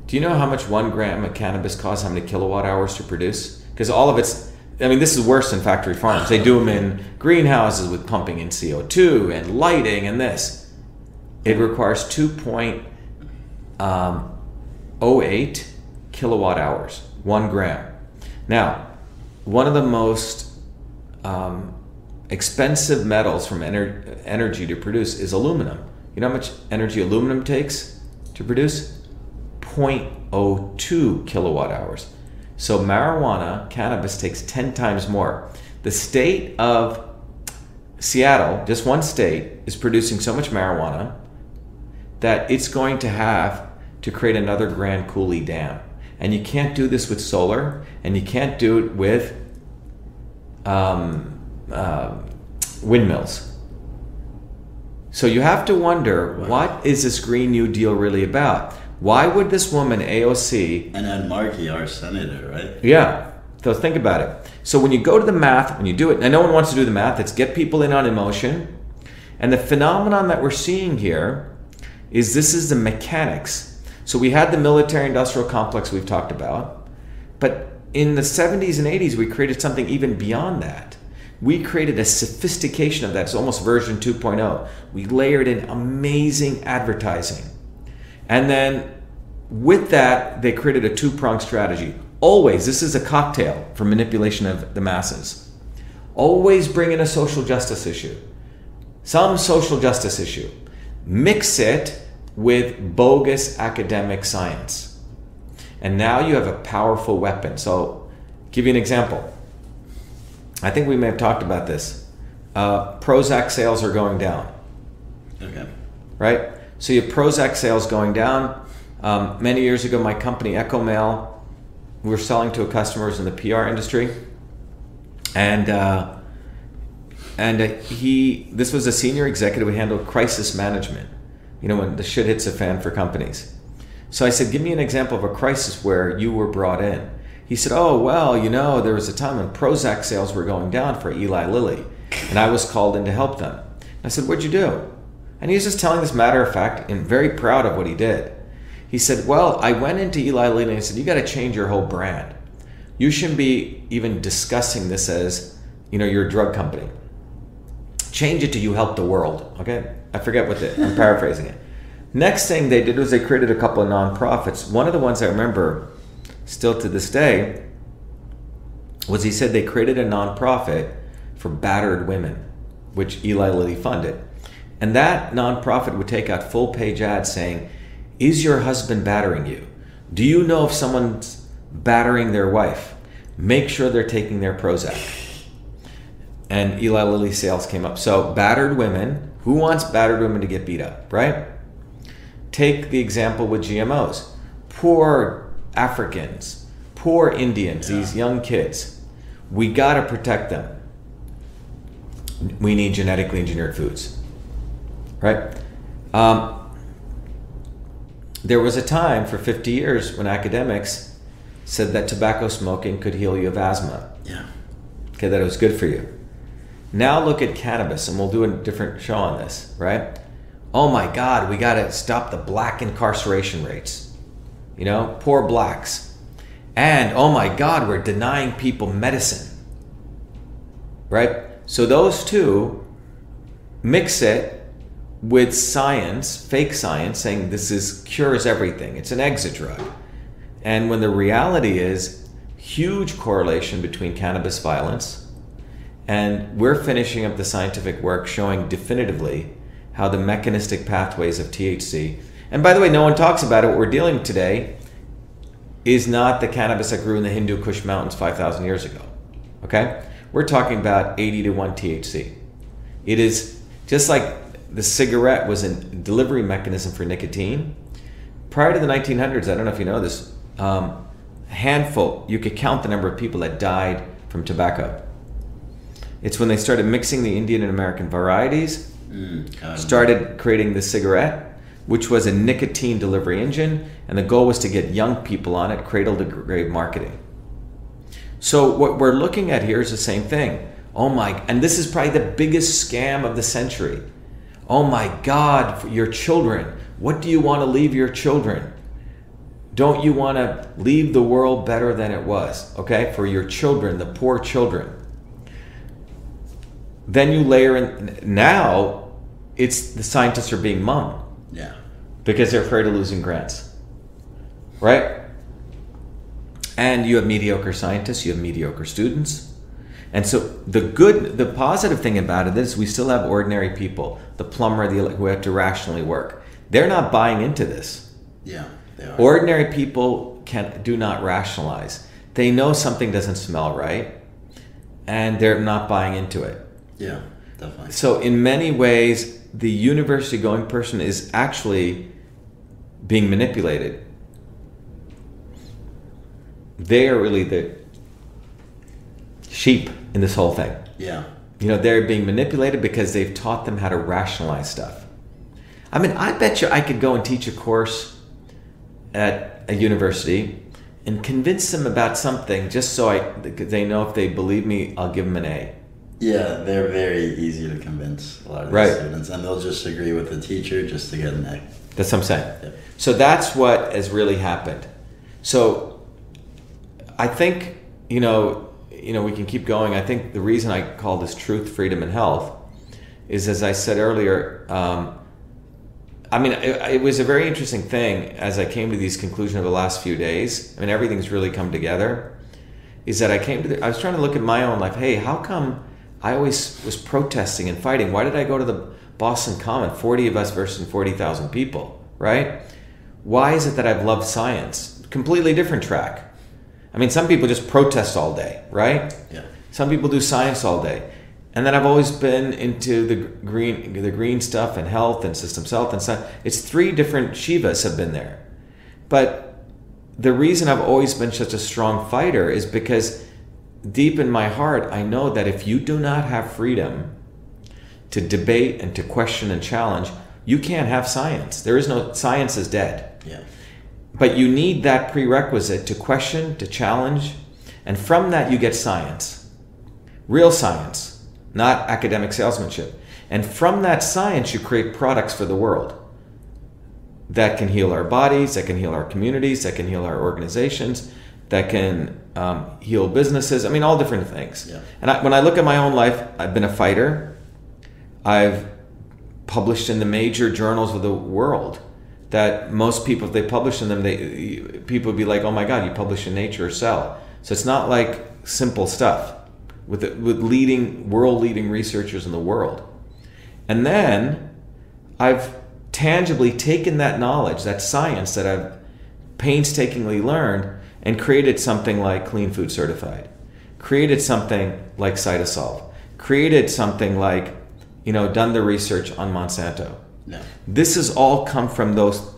Do you know how much one gram of cannabis costs, how many kilowatt hours to produce? Because all of it's, I mean, this is worse than factory farms. They do them in greenhouses with pumping in CO2 and lighting and this. It requires 2.08 um, kilowatt hours, one gram. Now, one of the most um, expensive metals from ener- energy to produce is aluminum. You know how much energy aluminum takes to produce? 0.02 kilowatt hours. So marijuana, cannabis takes 10 times more. The state of Seattle, just one state, is producing so much marijuana that it's going to have to create another Grand Coulee Dam. And you can't do this with solar, and you can't do it with um, uh, windmills. So you have to wonder what is this Green New Deal really about? Why would this woman, AOC, And Ed Markey, our senator, right? yeah. So think about it. So when you go to the math, when you do it, and no one wants to do the math, it's get people in on emotion. And the phenomenon that we're seeing here is this is the mechanics. So we had the military industrial complex we've talked about, but in the 70s and 80s, we created something even beyond that. We created a sophistication of that. It's almost version 2.0. We layered in amazing advertising. And then with that, they created a two pronged strategy. Always, this is a cocktail for manipulation of the masses. Always bring in a social justice issue, some social justice issue. Mix it with bogus academic science. And now you have a powerful weapon. So, give you an example. I think we may have talked about this. Uh, Prozac sales are going down Okay. right? So your Prozac sales going down. Um, many years ago, my company EchoMail, we were selling to customers in the PR industry, and uh, and uh, he this was a senior executive who handled crisis management. You know when the shit hits a fan for companies. So I said, give me an example of a crisis where you were brought in. He said, oh well, you know there was a time when Prozac sales were going down for Eli Lilly, and I was called in to help them. I said, what'd you do? And he was just telling this matter of fact and very proud of what he did. He said, Well, I went into Eli Lilly and I said, You got to change your whole brand. You shouldn't be even discussing this as, you know, you're drug company. Change it to you help the world. Okay? I forget what the, I'm paraphrasing it. Next thing they did was they created a couple of nonprofits. One of the ones I remember still to this day was he said they created a nonprofit for battered women, which Eli Lilly funded. And that nonprofit would take out full page ads saying, Is your husband battering you? Do you know if someone's battering their wife? Make sure they're taking their Prozac. And Eli Lilly sales came up. So, battered women, who wants battered women to get beat up, right? Take the example with GMOs. Poor Africans, poor Indians, these young kids. We got to protect them. We need genetically engineered foods right? Um, there was a time for 50 years when academics said that tobacco smoking could heal you of asthma. Yeah. Okay, that it was good for you. Now look at cannabis, and we'll do a different show on this, right? Oh my God, we got to stop the black incarceration rates. You know, poor blacks. And oh my God, we're denying people medicine. Right? So those two mix it with science, fake science, saying this is cures everything. It's an exit drug. And when the reality is huge correlation between cannabis violence, and we're finishing up the scientific work showing definitively how the mechanistic pathways of THC. And by the way, no one talks about it. What we're dealing with today is not the cannabis that grew in the Hindu Kush Mountains 5,000 years ago. Okay? We're talking about 80 to 1 THC. It is just like the cigarette was a delivery mechanism for nicotine. Prior to the 1900s, I don't know if you know this, um, handful, you could count the number of people that died from tobacco. It's when they started mixing the Indian and American varieties, Mm, started creating the cigarette, which was a nicotine delivery engine, and the goal was to get young people on it, cradle to grave marketing. So what we're looking at here is the same thing. Oh my, and this is probably the biggest scam of the century. Oh my God, your children. What do you want to leave your children? Don't you want to leave the world better than it was? Okay, for your children, the poor children. Then you layer in, now it's the scientists are being mum Yeah. because they're afraid of losing grants. Right? And you have mediocre scientists, you have mediocre students. And so the good, the positive thing about it is we still have ordinary people, the plumber, the who have to rationally work. They're not buying into this. Yeah. They are. Ordinary people can do not rationalize. They know something doesn't smell right, and they're not buying into it. Yeah. Definitely. So in many ways, the university going person is actually being manipulated. They are really the sheep in this whole thing. Yeah. You know, they're being manipulated because they've taught them how to rationalize stuff. I mean, I bet you I could go and teach a course at a university and convince them about something just so I they know if they believe me, I'll give them an A. Yeah, they're very easy to convince a lot of Right. students, and they'll just agree with the teacher just to get an A. That's what I'm saying. Yeah. So that's what has really happened. So I think you know, you know, we can keep going. I think the reason I call this truth, freedom, and health is, as I said earlier. Um, I mean, it, it was a very interesting thing as I came to these conclusions over the last few days. I mean, everything's really come together. Is that I came to? The, I was trying to look at my own life. Hey, how come I always was protesting and fighting? Why did I go to the Boston Common? Forty of us versus forty thousand people, right? Why is it that I've loved science? Completely different track. I mean, some people just protest all day, right? Yeah. Some people do science all day. And then I've always been into the green the green stuff and health and systems health and stuff. It's three different Shivas have been there. But the reason I've always been such a strong fighter is because deep in my heart I know that if you do not have freedom to debate and to question and challenge, you can't have science. There is no science is dead. Yeah. But you need that prerequisite to question, to challenge, and from that you get science. Real science, not academic salesmanship. And from that science you create products for the world that can heal our bodies, that can heal our communities, that can heal our organizations, that can um, heal businesses. I mean, all different things. Yeah. And I, when I look at my own life, I've been a fighter. I've published in the major journals of the world that most people, if they publish in them, they people would be like, "Oh my God, you publish in Nature or Cell." So it's not like simple stuff with the, with leading world leading researchers in the world. And then I've tangibly taken that knowledge, that science that I've painstakingly learned, and created something like Clean Food Certified, created something like Cytosolve, created something like, you know, done the research on Monsanto. Yeah. This has all come from those,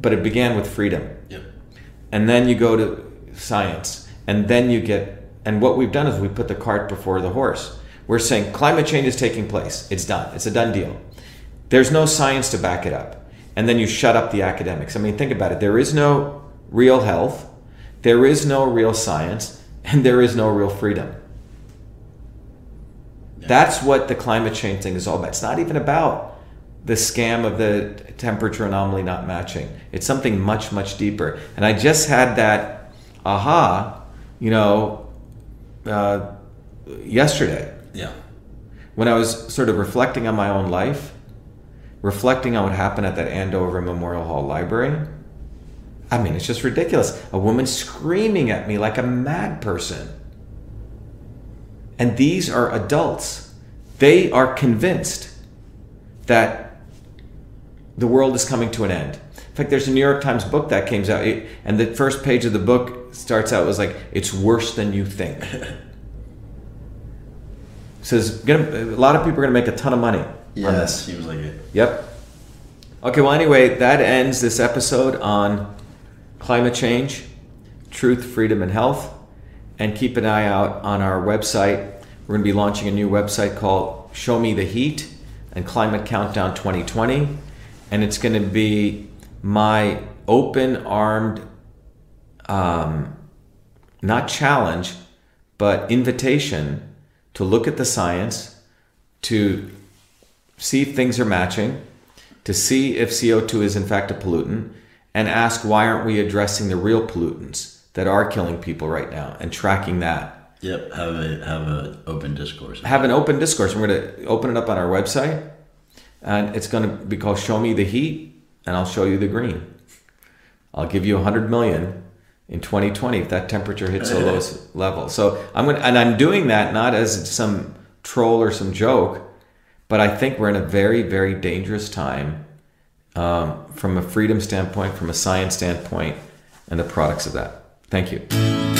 but it began with freedom. Yep. And then you go to science, and then you get, and what we've done is we put the cart before the horse. We're saying climate change is taking place. It's done. It's a done deal. There's no science to back it up. And then you shut up the academics. I mean, think about it. There is no real health, there is no real science, and there is no real freedom. That's what the climate change thing is all about. It's not even about the scam of the temperature anomaly not matching. It's something much, much deeper. And I just had that aha, you know, uh, yesterday Yeah. when I was sort of reflecting on my own life, reflecting on what happened at that Andover Memorial Hall library. I mean, it's just ridiculous. A woman screaming at me like a mad person. And these are adults. They are convinced that the world is coming to an end. In fact, there's a New York Times book that came out, and the first page of the book starts out was like, "It's worse than you think." [laughs] says gonna, a lot of people are going to make a ton of money Yeah, on this. seems like it. Yep. Okay, well, anyway, that ends this episode on climate change, truth, freedom, and health. And keep an eye out on our website. We're going to be launching a new website called Show Me the Heat and Climate Countdown 2020. And it's going to be my open armed, um, not challenge, but invitation to look at the science, to see if things are matching, to see if CO2 is in fact a pollutant, and ask why aren't we addressing the real pollutants that are killing people right now and tracking that. Yep, have a have a open discourse. Have an open discourse. We're going to open it up on our website, and it's going to be called "Show Me the Heat," and I'll show you the green. I'll give you a hundred million in 2020 if that temperature hits the [laughs] lowest level. So I'm going, to, and I'm doing that not as some troll or some joke, but I think we're in a very, very dangerous time um, from a freedom standpoint, from a science standpoint, and the products of that. Thank you.